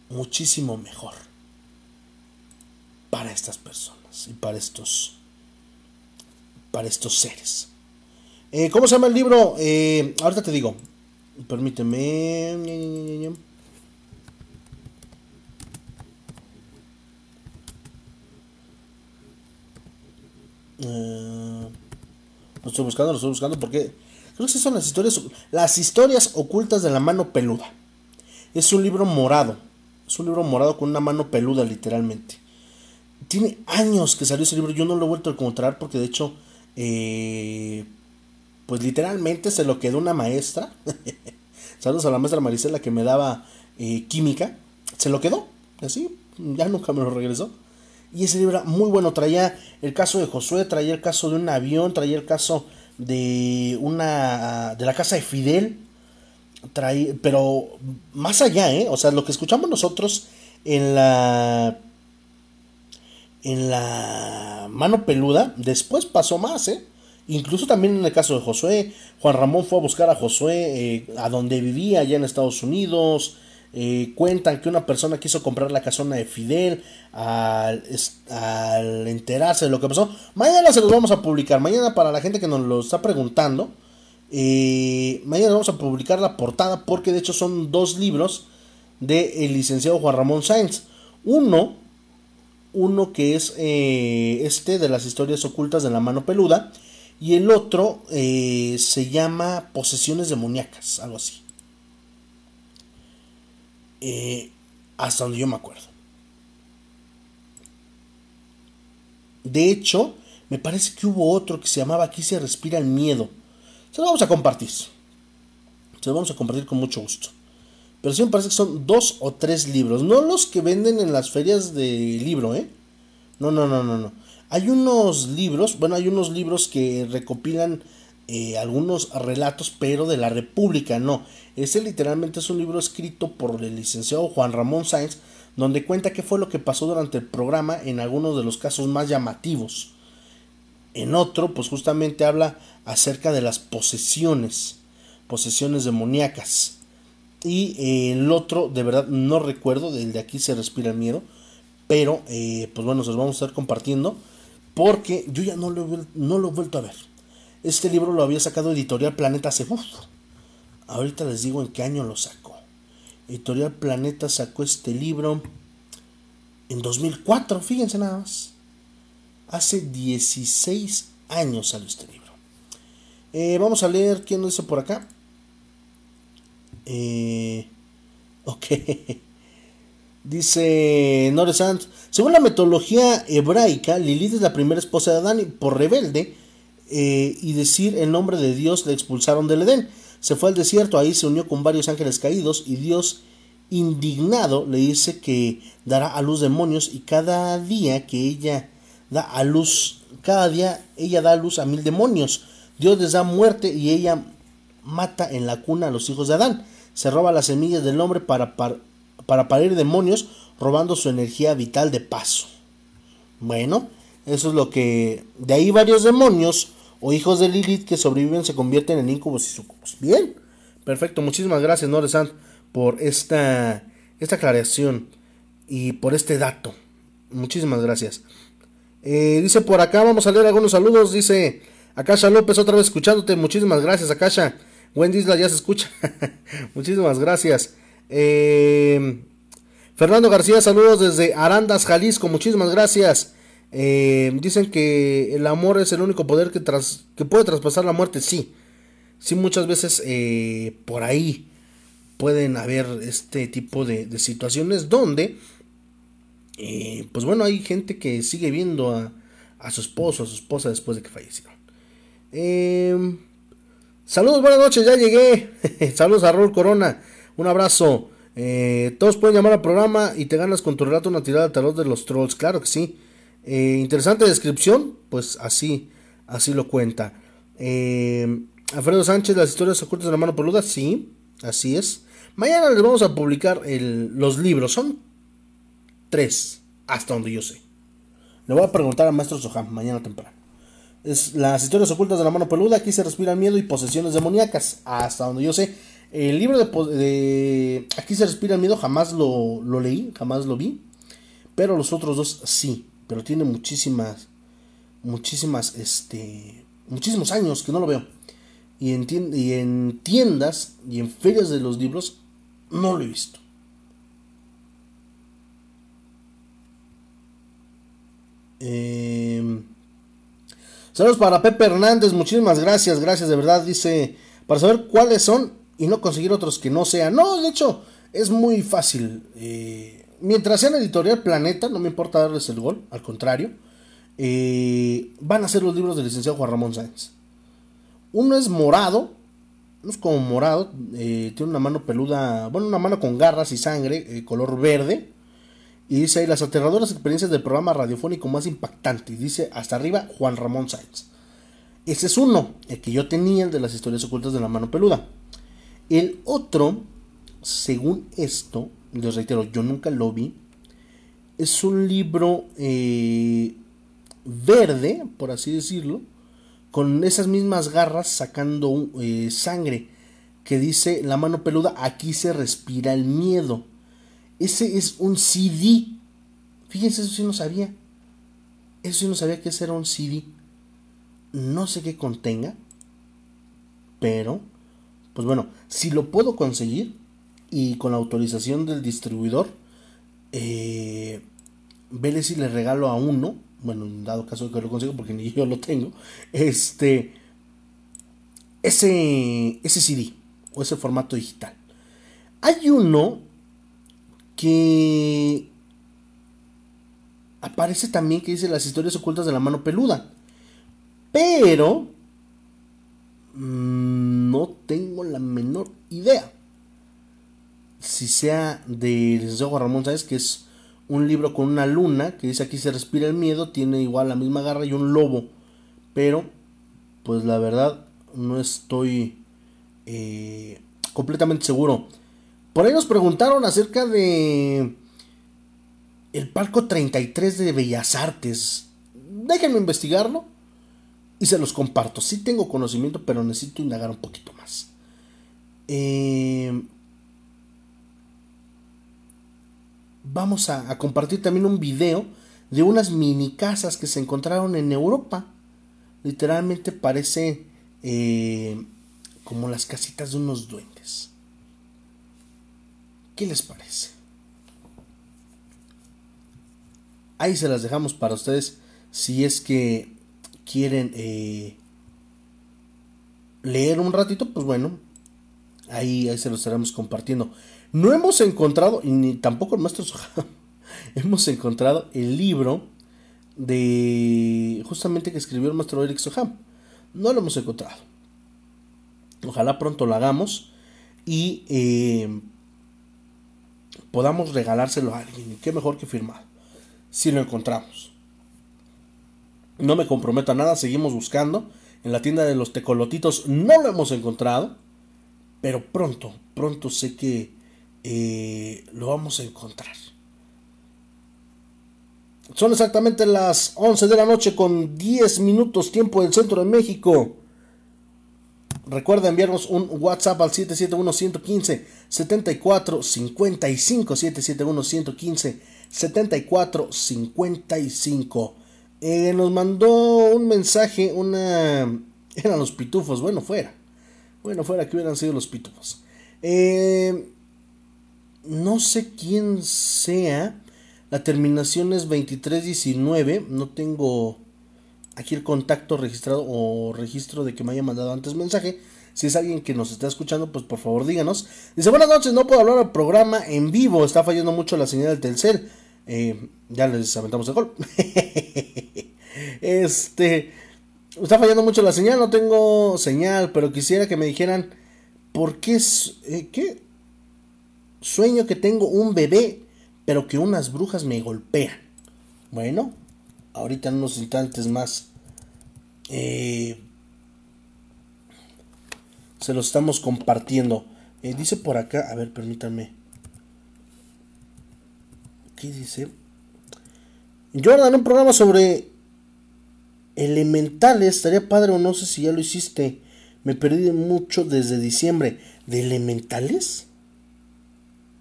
muchísimo mejor para estas personas y para estos para estos seres. Eh, ¿Cómo se llama el libro? Eh, ahorita te digo. Permíteme. Eh, lo estoy buscando, lo estoy buscando porque creo que son las historias, las historias ocultas de la mano peluda. Es un libro morado. Es un libro morado con una mano peluda, literalmente. Tiene años que salió ese libro. Yo no lo he vuelto a encontrar porque, de hecho, eh, pues literalmente se lo quedó una maestra. Saludos a la maestra Maricela que me daba eh, química. Se lo quedó. Así, ya nunca me lo regresó. Y ese libro era muy bueno. Traía el caso de Josué, traía el caso de un avión, traía el caso de una. de la casa de Fidel. Traía, pero más allá, ¿eh? O sea, lo que escuchamos nosotros en la. en la mano peluda, después pasó más, ¿eh? Incluso también en el caso de Josué, Juan Ramón fue a buscar a Josué eh, a donde vivía, allá en Estados Unidos. Eh, cuentan que una persona quiso comprar la casona de Fidel al, al, enterarse de lo que pasó. Mañana se los vamos a publicar. Mañana para la gente que nos lo está preguntando. Eh, mañana vamos a publicar la portada porque de hecho son dos libros del licenciado Juan Ramón Sáenz. Uno, uno que es este de las historias ocultas de la mano peluda y el otro eh, se llama Posesiones demoníacas, algo así. Eh, hasta donde yo me acuerdo. De hecho, me parece que hubo otro que se llamaba Aquí se respira el miedo. Se lo vamos a compartir. Se lo vamos a compartir con mucho gusto. Pero sí me parece que son dos o tres libros. No los que venden en las ferias de libro, ¿eh? No, no, no, no, no. Hay unos libros, bueno, hay unos libros que recopilan eh, algunos relatos, pero de la República, no. Ese literalmente es un libro escrito por el licenciado Juan Ramón Sáenz, donde cuenta qué fue lo que pasó durante el programa en algunos de los casos más llamativos. En otro, pues justamente habla acerca de las posesiones, posesiones demoníacas. Y eh, el otro, de verdad, no recuerdo, del de aquí se respira el miedo, pero eh, pues bueno, se los vamos a estar compartiendo porque yo ya no lo, no lo he vuelto a ver. Este libro lo había sacado Editorial Planeta hace... ahorita les digo en qué año lo sacó. Editorial Planeta sacó este libro en 2004, fíjense nada más. Hace 16 años salió este libro. Eh, vamos a leer quién lo dice por acá. Eh, ok. Dice Noresant, según la metodología hebraica, Lilith es la primera esposa de Adán y por rebelde eh, y decir el nombre de Dios le expulsaron del Edén. Se fue al desierto, ahí se unió con varios ángeles caídos y Dios indignado le dice que dará a luz demonios y cada día que ella da a luz, cada día ella da a luz a mil demonios. Dios les da muerte y ella mata en la cuna a los hijos de Adán. Se roba las semillas del hombre para, para para parir demonios robando su energía vital de paso. Bueno, eso es lo que... De ahí varios demonios o hijos de Lilith que sobreviven se convierten en incubos y sucubos. Bien, perfecto. Muchísimas gracias, Noresant, por esta, esta aclaración y por este dato. Muchísimas gracias. Eh, dice por acá, vamos a leer algunos saludos. Dice Akasha López, otra vez escuchándote. Muchísimas gracias, Akasha. Wendy Isla ya se escucha. Muchísimas gracias. Eh, Fernando García, saludos desde Arandas, Jalisco. Muchísimas gracias. Eh, dicen que el amor es el único poder que, puede traspasar la muerte. Sí, sí, muchas veces eh, por ahí pueden haber este tipo de, situaciones donde, pues bueno, hay gente que sigue viendo a, a, su esposo, a su esposa después de que fallecieron. saludos, buenas noches, ya llegué. saludos a Raúl Corona. Un abrazo. Eh, todos pueden llamar al programa y te ganas con tu relato una tirada de tarot de los trolls. Claro que sí. Eh, interesante descripción. Pues así, así lo cuenta. Eh, Alfredo Sánchez, las historias ocultas de la mano peluda. Sí, así es. Mañana les vamos a publicar los libros. Son tres, hasta donde yo sé. Le voy a preguntar a Maestro Soham mañana temprano. Es las historias ocultas de la mano peluda. Aquí se respira miedo y posesiones demoníacas. Hasta donde yo sé. El libro de, Aquí se respira el miedo jamás lo, leí, jamás lo vi. Pero los otros dos sí. Pero tiene muchísimas, muchísimas, este, muchísimos años que no lo veo. Y en, y en tiendas y en ferias de los libros no lo he visto. Em, saludos para Pepe Hernández, muchísimas gracias, gracias de verdad. Dice, para saber cuáles son y no conseguir otros que no sean. No, de hecho, es muy fácil. Eh, mientras sean editorial Planeta, no me importa darles el gol, al contrario. Eh, van a ser los libros del licenciado Juan Ramón Sáenz. Uno es morado, no es como morado, eh, tiene una mano peluda, bueno, una mano con garras y sangre, color verde. Y dice las aterradoras experiencias del programa radiofónico más impactante. Y dice hasta arriba Juan Ramón Sáenz. Ese es uno, el que yo tenía, el de las historias ocultas de la mano peluda. El otro, según esto, les reitero, yo nunca lo vi, es un libro eh, verde, por así decirlo, con esas mismas garras sacando eh, sangre que dice la mano peluda, aquí se respira el miedo. Ese es un CD. Fíjense, eso sí no sabía. Eso sí no sabía que ese era un CD. No sé qué contenga. Pero, pues bueno, si lo puedo conseguir y con la autorización del distribuidor, eh, vele si le regalo a uno. Bueno, en dado caso que lo consigo porque ni yo lo tengo. Este. Ese, ese CD o ese formato digital. Hay uno que aparece también que dice las historias ocultas de la mano peluda. Pero tengo la menor idea. Si sea de licenciado Ramón ¿sabes? que es un libro con una luna que dice aquí se respira el miedo, tiene igual la misma garra y un lobo. Pero, pues la verdad, no estoy eh, completamente seguro. Por ahí nos preguntaron acerca de el palco 33 de Bellas Artes. Déjenme investigarlo y se los comparto. Sí tengo conocimiento, pero necesito indagar un poquito. Eh, vamos a, compartir también un video de unas mini casas que se encontraron en Europa. Literalmente parece eh, como las casitas de unos duendes. ¿Qué les parece? Ahí se las dejamos para ustedes si es que quieren eh, leer un ratito, pues bueno, ahí, ahí se los estaremos compartiendo. No hemos encontrado, y ni tampoco el maestro hemos encontrado el libro de justamente que escribió el maestro Eric Soham. No lo hemos encontrado. Ojalá pronto lo hagamos y eh, podamos regalárselo a alguien. Qué mejor que firmado. Si lo encontramos. No me comprometo a nada, seguimos buscando. En la tienda de los tecolotitos no lo hemos encontrado. Pero pronto, pronto sé que eh, lo vamos a encontrar. Son exactamente las 11 de la noche con 10 minutos tiempo del centro de México. Recuerda enviarnos un WhatsApp al 771-115-7455. 771-115-7455. Eh, nos mandó un mensaje, una... Eran los pitufos, bueno, fuera. Bueno, fuera que hubieran sido los pitufos. Eh, no sé quién sea. La terminación es 2319. No tengo aquí el contacto registrado o registro de que me haya mandado antes mensaje. Si es alguien que nos está escuchando, pues por favor díganos. Dice, buenas noches, no puedo hablar al programa en vivo, está fallando mucho la señal del Telcel. Eh, ya les aventamos el gol. este, está fallando mucho la señal, no tengo señal, pero quisiera que me dijeran, ¿por qué, es, eh, qué? Sueño que tengo un bebé, pero que unas brujas me golpean. Bueno, ahorita en unos instantes más eh, se lo estamos compartiendo. Eh, dice por acá, a ver, permítanme. ¿Qué dice? Jordan, un programa sobre elementales. Estaría padre o no sé si ya lo hiciste. Me perdí mucho desde diciembre. ¿De elementales?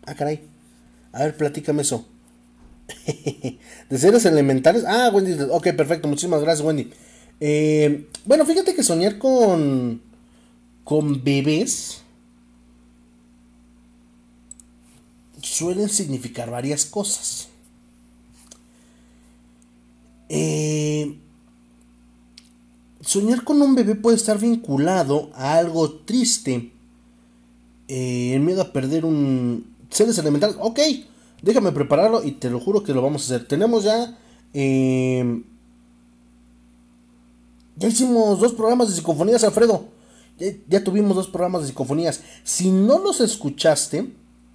Ah, caray. A ver, platícame eso. de seres elementales. Ah, Wendy. Ok, perfecto. Muchísimas gracias, Wendy. Eh, bueno, fíjate que soñar con. con bebés. suelen significar varias cosas. Eh, soñar con un bebé puede estar vinculado a algo triste. Eh, el miedo a perder un. seres elementales. Ok, Déjame prepararlo y te lo juro que lo vamos a hacer. Tenemos ya... Eh, ya hicimos dos programas de psicofonías, Alfredo. Ya, tuvimos dos programas de psicofonías. Si no los escuchaste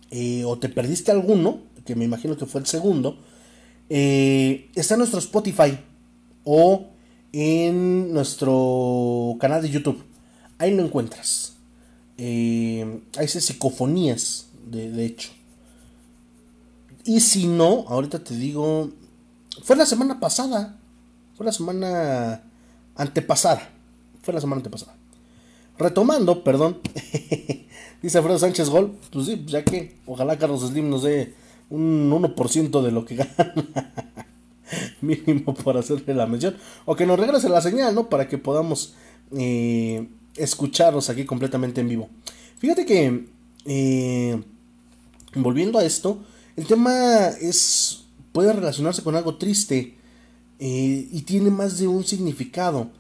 eh, o te perdiste alguno, que me imagino que fue el segundo, eh, está en nuestro Spotify o en nuestro canal de YouTube. Ahí lo encuentras. ahí dice psicofonías, de hecho. Y si no, ahorita te digo, fue la semana pasada, fue la semana antepasada, Fue la semana pasada. Retomando, perdón. Dice Alfredo Sánchez Gol. Pues sí, ya que ojalá Carlos Slim nos dé un 1% de lo que gana. Mínimo por hacerle la mención. O que nos regrese la señal, ¿no? Para que podamos eh, escucharnos aquí completamente en vivo. Fíjate que, eh, volviendo a esto, el tema es puede relacionarse con algo triste eh, y tiene más de un significado.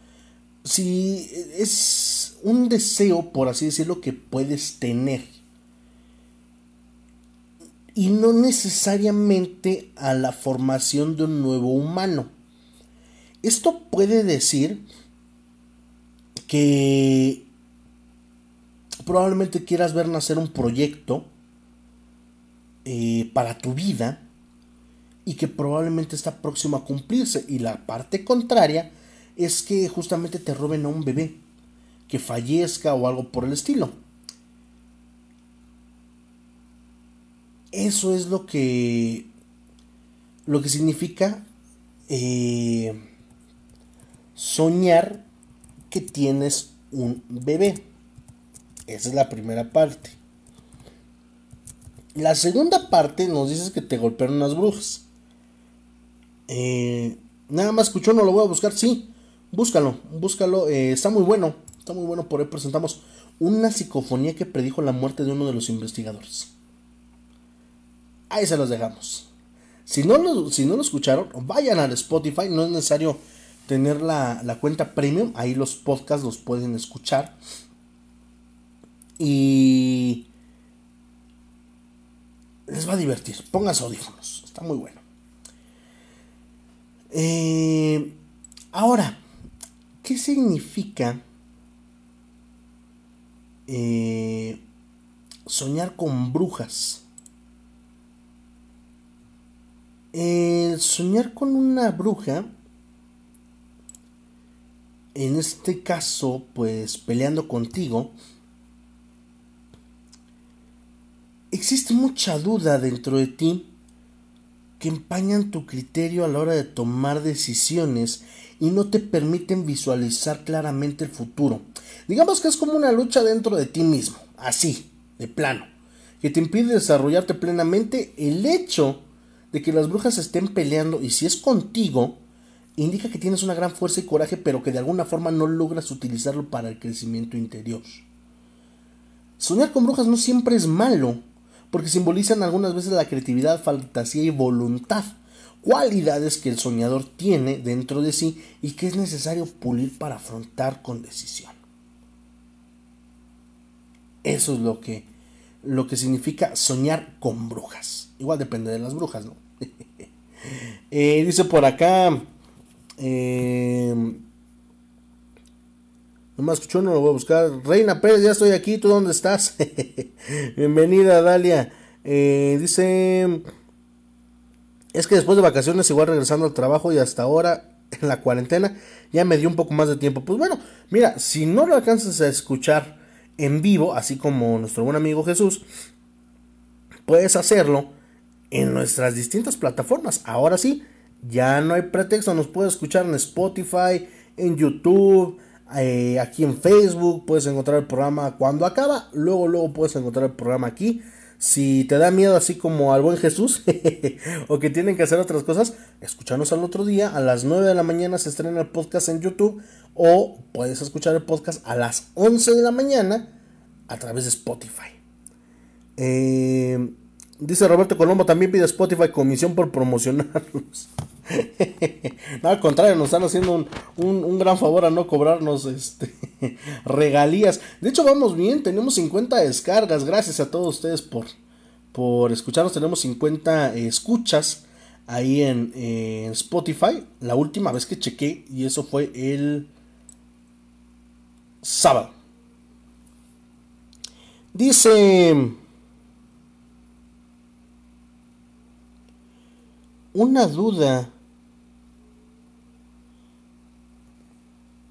Si es un deseo, por así decirlo, que puedes tener. Y no necesariamente a la formación de un nuevo humano. Esto puede decir que probablemente quieras ver nacer un proyecto eh, para tu vida y que probablemente está próximo a cumplirse. Y la parte contraria es que justamente te roben a un bebé, que fallezca o algo por el estilo. Eso es lo que lo que significa eh, soñar que tienes un bebé. Esa es la primera parte. La segunda parte nos dice que te golpearon unas brujas. Eh, nada más escuchó, no lo voy a buscar. Sí, búscalo, búscalo. Eh, está muy bueno, está muy bueno. Por ahí presentamos una psicofonía que predijo la muerte de uno de los investigadores. Ahí se los dejamos. Si no lo, si no escucharon, vayan al Spotify. No es necesario tener la, la cuenta premium. Ahí los podcasts los pueden escuchar. Y les va a divertir. Pónganse audífonos. Está muy bueno. Eh, ahora, ¿qué significa eh, soñar con brujas? El soñar con una bruja, en este caso, pues peleando contigo, existe mucha duda dentro de ti que empañan tu criterio a la hora de tomar decisiones y no te permiten visualizar claramente el futuro. Digamos que es como una lucha dentro de ti mismo, así, de plano, que te impide desarrollarte plenamente el hecho de que las brujas estén peleando y si es contigo, indica que tienes una gran fuerza y coraje, pero que de alguna forma no logras utilizarlo para el crecimiento interior. Soñar con brujas no siempre es malo, porque simbolizan algunas veces la creatividad, fantasía y voluntad, cualidades que el soñador tiene dentro de sí y que es necesario pulir para afrontar con decisión. Eso es lo que, lo que significa soñar con brujas. Igual depende de las brujas, ¿no? Eh, dice por acá. Eh, no me escuchó, no lo voy a buscar. Reina Pérez, ya estoy aquí. ¿Tú dónde estás? Bienvenida, Dalia. Eh, dice. Es que después de vacaciones, igual regresando al trabajo y hasta ahora en la cuarentena, ya me dio un poco más de tiempo. Pues bueno, mira, si no lo alcanzas a escuchar en vivo, así como nuestro buen amigo Jesús, puedes hacerlo en nuestras distintas plataformas. Ahora sí, ya no hay pretexto, nos puedes escuchar en Spotify, en YouTube eh, aquí en Facebook puedes encontrar el programa cuando acaba. Luego, luego puedes encontrar el programa aquí. Si te da miedo así como al buen Jesús o que tienen que hacer otras cosas, escúchanos al otro día. A las 9 de la mañana se estrena el podcast en YouTube o puedes escuchar el podcast a las 11 de la mañana a través de Spotify. Eh, dice Roberto Colombo, también pide Spotify comisión por promocionarlos. no, al contrario, nos están haciendo un, gran favor a no cobrarnos este, regalías. De hecho, vamos bien, tenemos 50 descargas. Gracias a todos ustedes por, por escucharnos. Tenemos 50 escuchas ahí en, en Spotify. La última vez que chequé, y eso fue el sábado. Dice... Una duda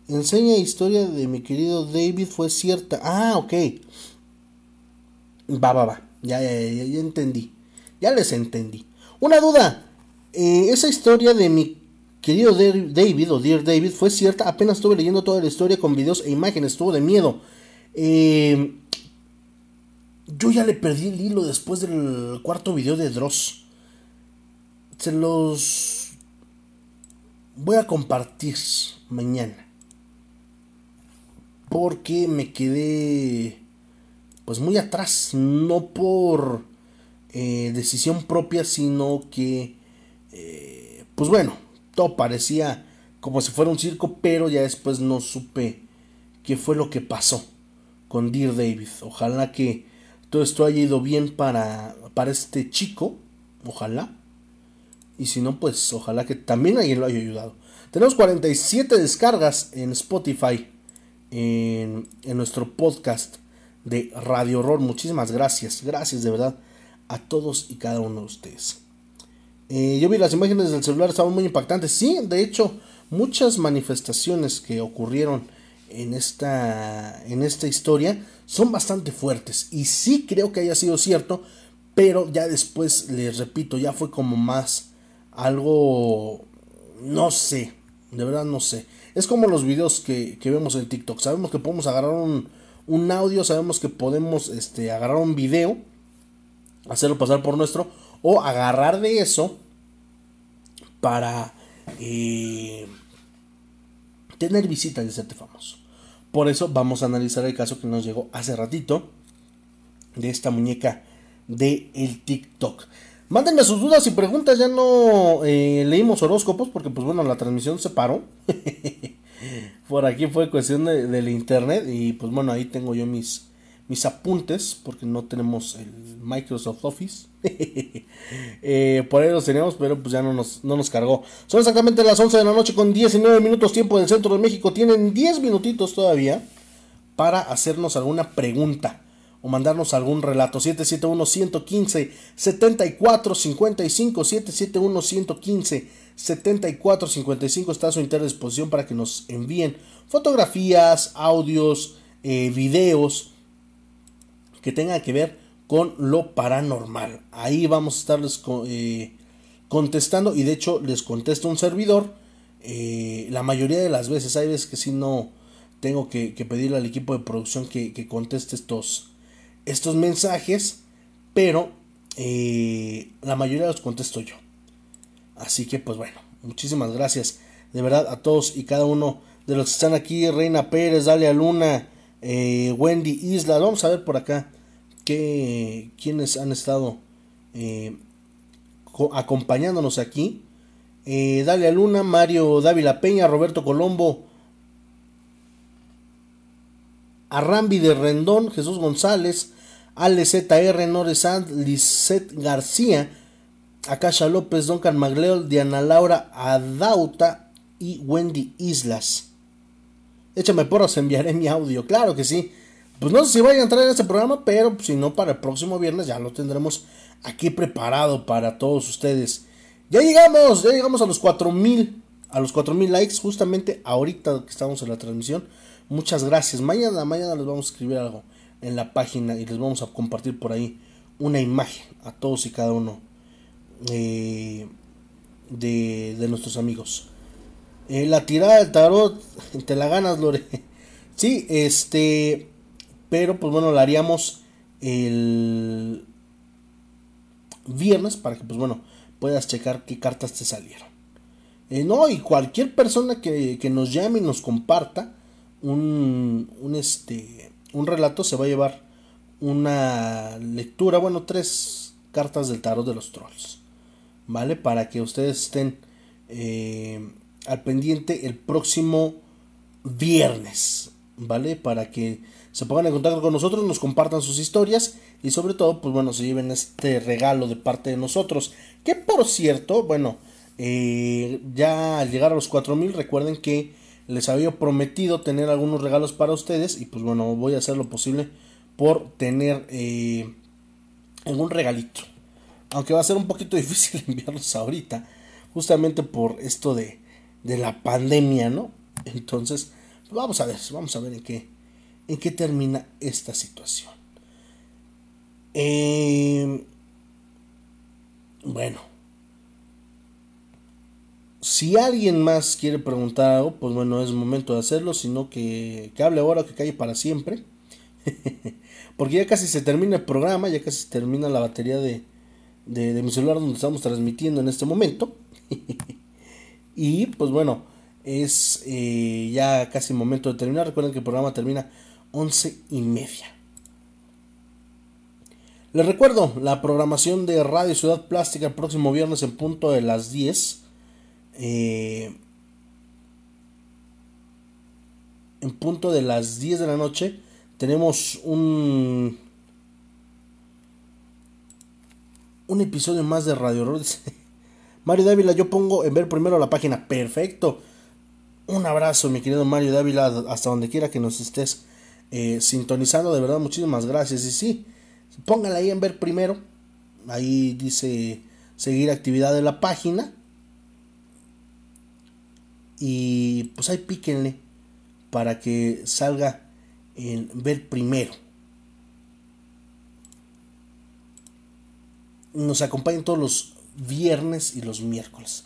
Enseña historia de mi querido David fue cierta. Ah, ok. Va, va, va. Ya, ya, ya, entendí. Ya les entendí. Una duda. Eh, esa historia de mi Querido David o Dear David, fue cierta, apenas estuve leyendo toda la historia con videos e imágenes, estuvo de miedo. Eh, yo ya le perdí el hilo después del cuarto video de Dross. Se los voy a compartir mañana. Porque me quedé pues muy atrás. No por eh, decisión propia, sino que eh, pues bueno, todo parecía como si fuera un circo, pero ya después no supe qué fue lo que pasó con Dear David. Ojalá que todo esto haya ido bien para, para este chico. Ojalá. Y si no, pues ojalá que también alguien lo haya ayudado. Tenemos 47 descargas en Spotify. En, en nuestro podcast de Radio Horror. Muchísimas gracias. Gracias de verdad a todos y cada uno de ustedes. Eh, yo vi las imágenes del celular, estaban muy impactantes. Sí, de hecho, muchas manifestaciones que ocurrieron en esta, en esta historia son bastante fuertes. Y sí creo que haya sido cierto, pero ya después, les repito, ya fue como más algo, no sé, de verdad no sé. Es como los videos que, vemos en TikTok. Sabemos que podemos agarrar un, un audio, sabemos que podemos este, agarrar un video, hacerlo pasar por nuestro o agarrar de eso para eh, tener visitas y hacerte famoso. Por eso vamos a analizar el caso que nos llegó hace ratito de esta muñeca de el TikTok. Mándenme sus dudas y preguntas, ya no eh, leímos horóscopos porque pues bueno, la transmisión se paró. Por aquí fue cuestión de, del internet y pues bueno, ahí tengo yo mis, mis apuntes, porque no tenemos el Microsoft Office. Eh, por ahí los teníamos, pero pues ya no nos, no nos cargó. Son exactamente las 11 de la noche con 19 minutos tiempo del centro de México. Tienen 10 minutitos todavía para hacernos alguna pregunta o mandarnos algún relato. 771-115-7455. 771-115-7455 está a su disposición para que nos envíen fotografías, audios, eh, videos que tenga que ver con lo paranormal. Ahí vamos a estarles eh, contestando y de hecho les contesto un servidor. Eh, la mayoría de las veces, hay veces que si no tengo que, pedirle al equipo de producción que, conteste estos, estos mensajes, pero eh, la mayoría los contesto yo. Así que pues bueno, muchísimas gracias de verdad a todos y cada uno de los que están aquí, Reina Pérez, Dalia Luna, eh, Wendy Isla. Vamos a ver por acá que, quienes han estado eh, acompañándonos aquí. Eh, Dalia Luna, Mario Dávila Peña, Roberto Colombo, Arrambi de Rendón, Jesús González, Ale ZR, Noresand, Lisette García, Akasha López, Duncan Magleol, Diana Laura Adauta y Wendy Islas. Échame porras, enviaré mi audio. Claro que sí. Pues no sé si vaya a entrar en este programa, pero si no, para el próximo viernes ya lo tendremos aquí preparado para todos ustedes. Ya llegamos, ya llegamos a los 4000, a los 4000 likes, justamente ahorita que estamos en la transmisión. Muchas gracias. Mañana, mañana les vamos a escribir algo en la página y les vamos a compartir por ahí una imagen a todos y cada uno eh, de, de nuestros amigos. Eh, la tirada del tarot, te la ganas, Lore. Sí, este. Pero pues bueno, la haríamos el viernes para que pues bueno puedas checar qué cartas te salieron. Eh, no, y cualquier persona que, que, nos llame y nos comparta un, un, este, un relato se va a llevar una lectura, bueno, tres cartas del tarot de los trolls. ¿Vale? Para que ustedes estén eh, al pendiente el próximo viernes, ¿vale? Para que se pongan en contacto con nosotros, nos compartan sus historias y sobre todo, pues bueno, se lleven este regalo de parte de nosotros. Que por cierto, bueno, eh, ya al llegar a los 4000, recuerden que les había prometido tener algunos regalos para ustedes y pues bueno, voy a hacer lo posible por tener eh, algún regalito. Aunque va a ser un poquito difícil enviarlos ahorita, justamente por esto de de la pandemia, ¿no? Entonces, vamos a ver, vamos a ver en qué, en qué termina esta situación. Em, bueno, si alguien más quiere preguntar algo, pues bueno, es momento de hacerlo, sino que, que hable ahora o que calle para siempre. Porque ya casi se termina el programa, ya casi se termina la batería de, de, mi celular donde estamos transmitiendo en este momento. y pues bueno, es eh, ya casi momento de terminar. Recuerden que el programa termina once y media. Les recuerdo la programación de Radio Ciudad Plástica el próximo viernes en punto de las 10. Eh, en punto de las 10 de la noche tenemos un un episodio más de Radio Horror. Mario Dávila, yo pongo en ver primero la página. Perfecto. Un abrazo, mi querido Mario Dávila, hasta donde quiera que nos estés eh, sintonizando. De verdad, muchísimas gracias. Y sí, póngala ahí en ver primero. Ahí dice seguir actividad de la página. Y pues ahí píquenle para que salga en ver primero. Nos acompañen todos los viernes y los miércoles.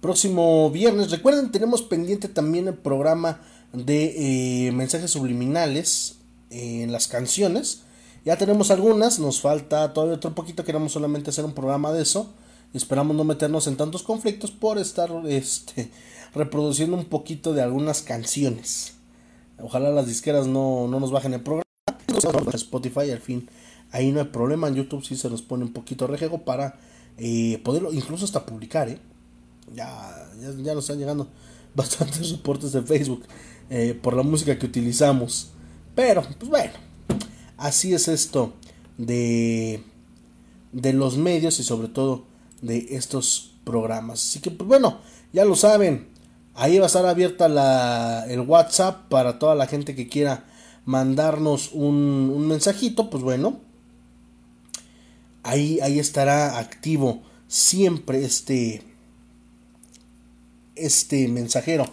Próximo viernes, recuerden, tenemos pendiente también el programa de eh, mensajes subliminales en las canciones. Ya tenemos algunas, nos falta todavía otro poquito, queremos solamente hacer un programa de eso. Esperamos no meternos en tantos conflictos por estar este, reproduciendo un poquito de algunas canciones. Ojalá las disqueras no, nos bajen el programa. Spotify al fin. Ahí no hay problema. En YouTube sí se nos pone un poquito rejego para eh, poderlo incluso hasta publicar. ¿eh? Ya, ya, nos están llegando bastantes reportes de Facebook eh, por la música que utilizamos. Pero, pues bueno, así es esto de, de los medios y sobre todo de estos programas. Así que, pues bueno, ya lo saben. Ahí va a estar abierta la, el WhatsApp para toda la gente que quiera mandarnos un, un mensajito. Pues bueno, ahí, ahí estará activo siempre este, este mensajero.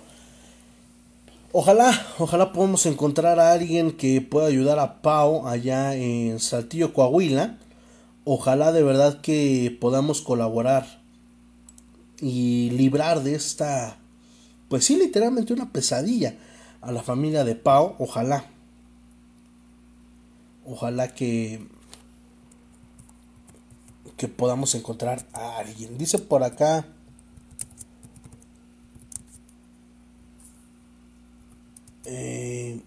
Ojalá, ojalá podamos encontrar a alguien que pueda ayudar a Pau allá en Saltillo, Coahuila. Ojalá de verdad que podamos colaborar y librar de esta pues sí, literalmente una pesadilla a la familia de Pau. Ojalá. Ojalá que que podamos encontrar a alguien. Dice por acá. Eh,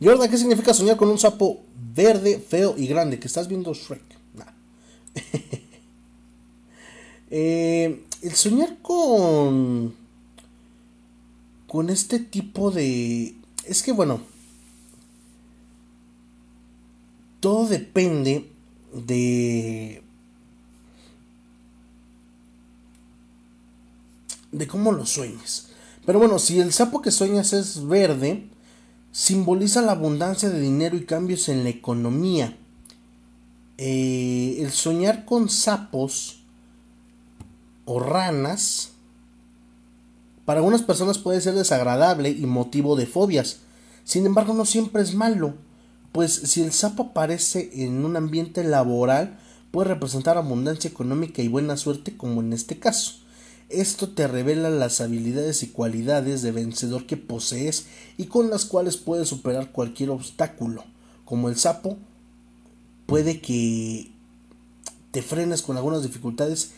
Jordan, ¿qué significa soñar con un sapo verde, feo y grande? Que estás viendo Shrek. eh, el soñar con con este tipo de es que bueno todo depende de de cómo lo sueñes. Pero bueno si el sapo que sueñas es verde simboliza la abundancia de dinero y cambios en la economía. Eh, el soñar con sapos o ranas, para algunas personas puede ser desagradable y motivo de fobias. Sin embargo, no siempre es malo, pues si el sapo aparece en un ambiente laboral, puede representar abundancia económica y buena suerte, como en este caso. Esto te revela las habilidades y cualidades de vencedor que posees y con las cuales puedes superar cualquier obstáculo. Como el sapo, puede que te frenes con algunas dificultades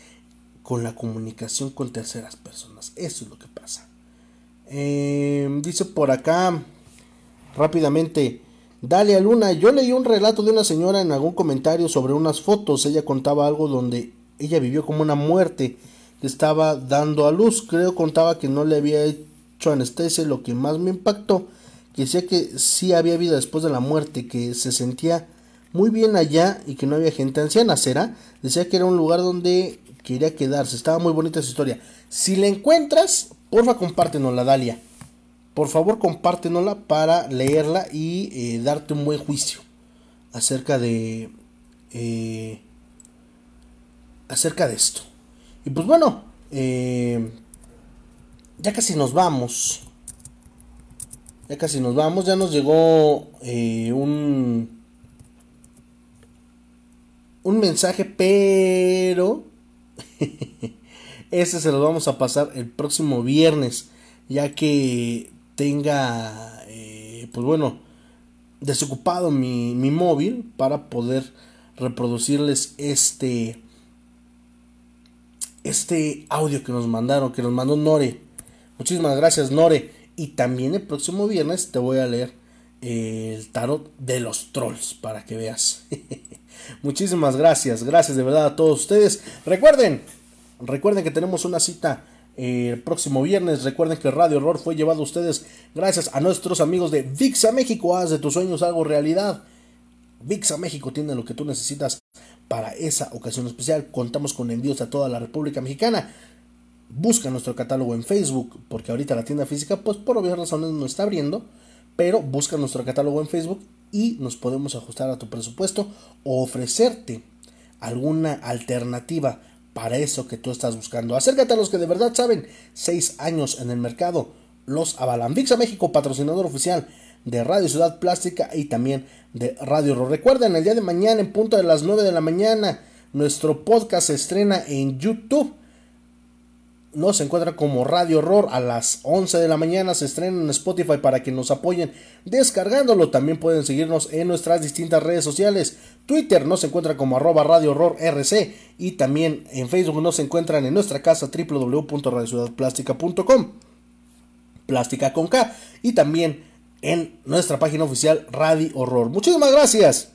con la comunicación con terceras personas. Eso es lo que pasa. Em, dice por acá rápidamente. Dale a Luna, yo leí un relato de una señora en algún comentario sobre unas fotos. Ella contaba algo donde ella vivió como una muerte estaba dando a luz. Creo contaba que no le había hecho anestesia. Lo que más me impactó, que decía que sí había vida después de la muerte, que se sentía muy bien allá y que no había gente anciana. ¿Será? Decía que era un lugar donde quería quedarse. Estaba muy bonita su historia. Si la encuentras, porfa, compártenosla, Dalia. Por favor, compártenosla para leerla y eh, darte un buen juicio acerca de. Eh, acerca de esto. Y pues bueno, eh, ya casi nos vamos. Ya casi nos vamos. Ya nos llegó un. Un mensaje, pero Este se lo vamos a pasar el próximo viernes, ya que tenga, eh, pues bueno, desocupado mi, mi móvil para poder reproducirles este este audio que nos mandaron, que nos mandó Nore. Muchísimas gracias, Nore. Y también el próximo viernes te voy a leer el tarot de los trolls para que veas. Muchísimas gracias, gracias de verdad a todos ustedes. Recuerden, recuerden que tenemos una cita eh, el próximo viernes. Recuerden que Radio Horror fue llevado a ustedes gracias a nuestros amigos de VIXA México. Haz de tus sueños algo realidad. VIXA México tiene lo que tú necesitas para esa ocasión especial. Contamos con envíos a toda la República Mexicana. Busca nuestro catálogo en Facebook, porque ahorita la tienda física, pues por obvias razones no está abriendo. Pero busca nuestro catálogo en Facebook y nos podemos ajustar a tu presupuesto o ofrecerte alguna alternativa para eso que tú estás buscando. Acércate a los que de verdad saben. Seis años en el mercado. Los avalan. VIXA México, patrocinador oficial de Radio Ciudad Plástica y también de Radio Horror. Recuerden, el día de mañana, en punto de las 9 de la mañana, nuestro podcast se estrena en YouTube. Nos encuentra como Radio Horror a las 11 de la mañana. Se estrena en Spotify para que nos apoyen descargándolo. También pueden seguirnos en nuestras distintas redes sociales. Twitter nos encuentra como arroba Radio Horror RC. Y también en Facebook nos encuentran en nuestra casa www.radiociudadplástica.com. Plástica con K. Y también en nuestra página oficial Radio Horror. Muchísimas gracias.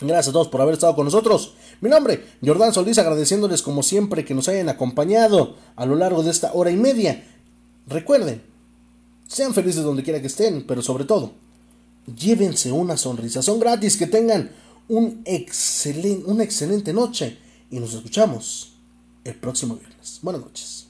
Gracias a todos por haber estado con nosotros. Mi nombre, Jordán Solís, agradeciéndoles como siempre que nos hayan acompañado a lo largo de esta hora y media. Recuerden, sean felices donde quiera que estén, pero sobre todo, llévense una sonrisa. Son gratis, que tengan un una excelente noche y nos escuchamos el próximo viernes. Buenas noches.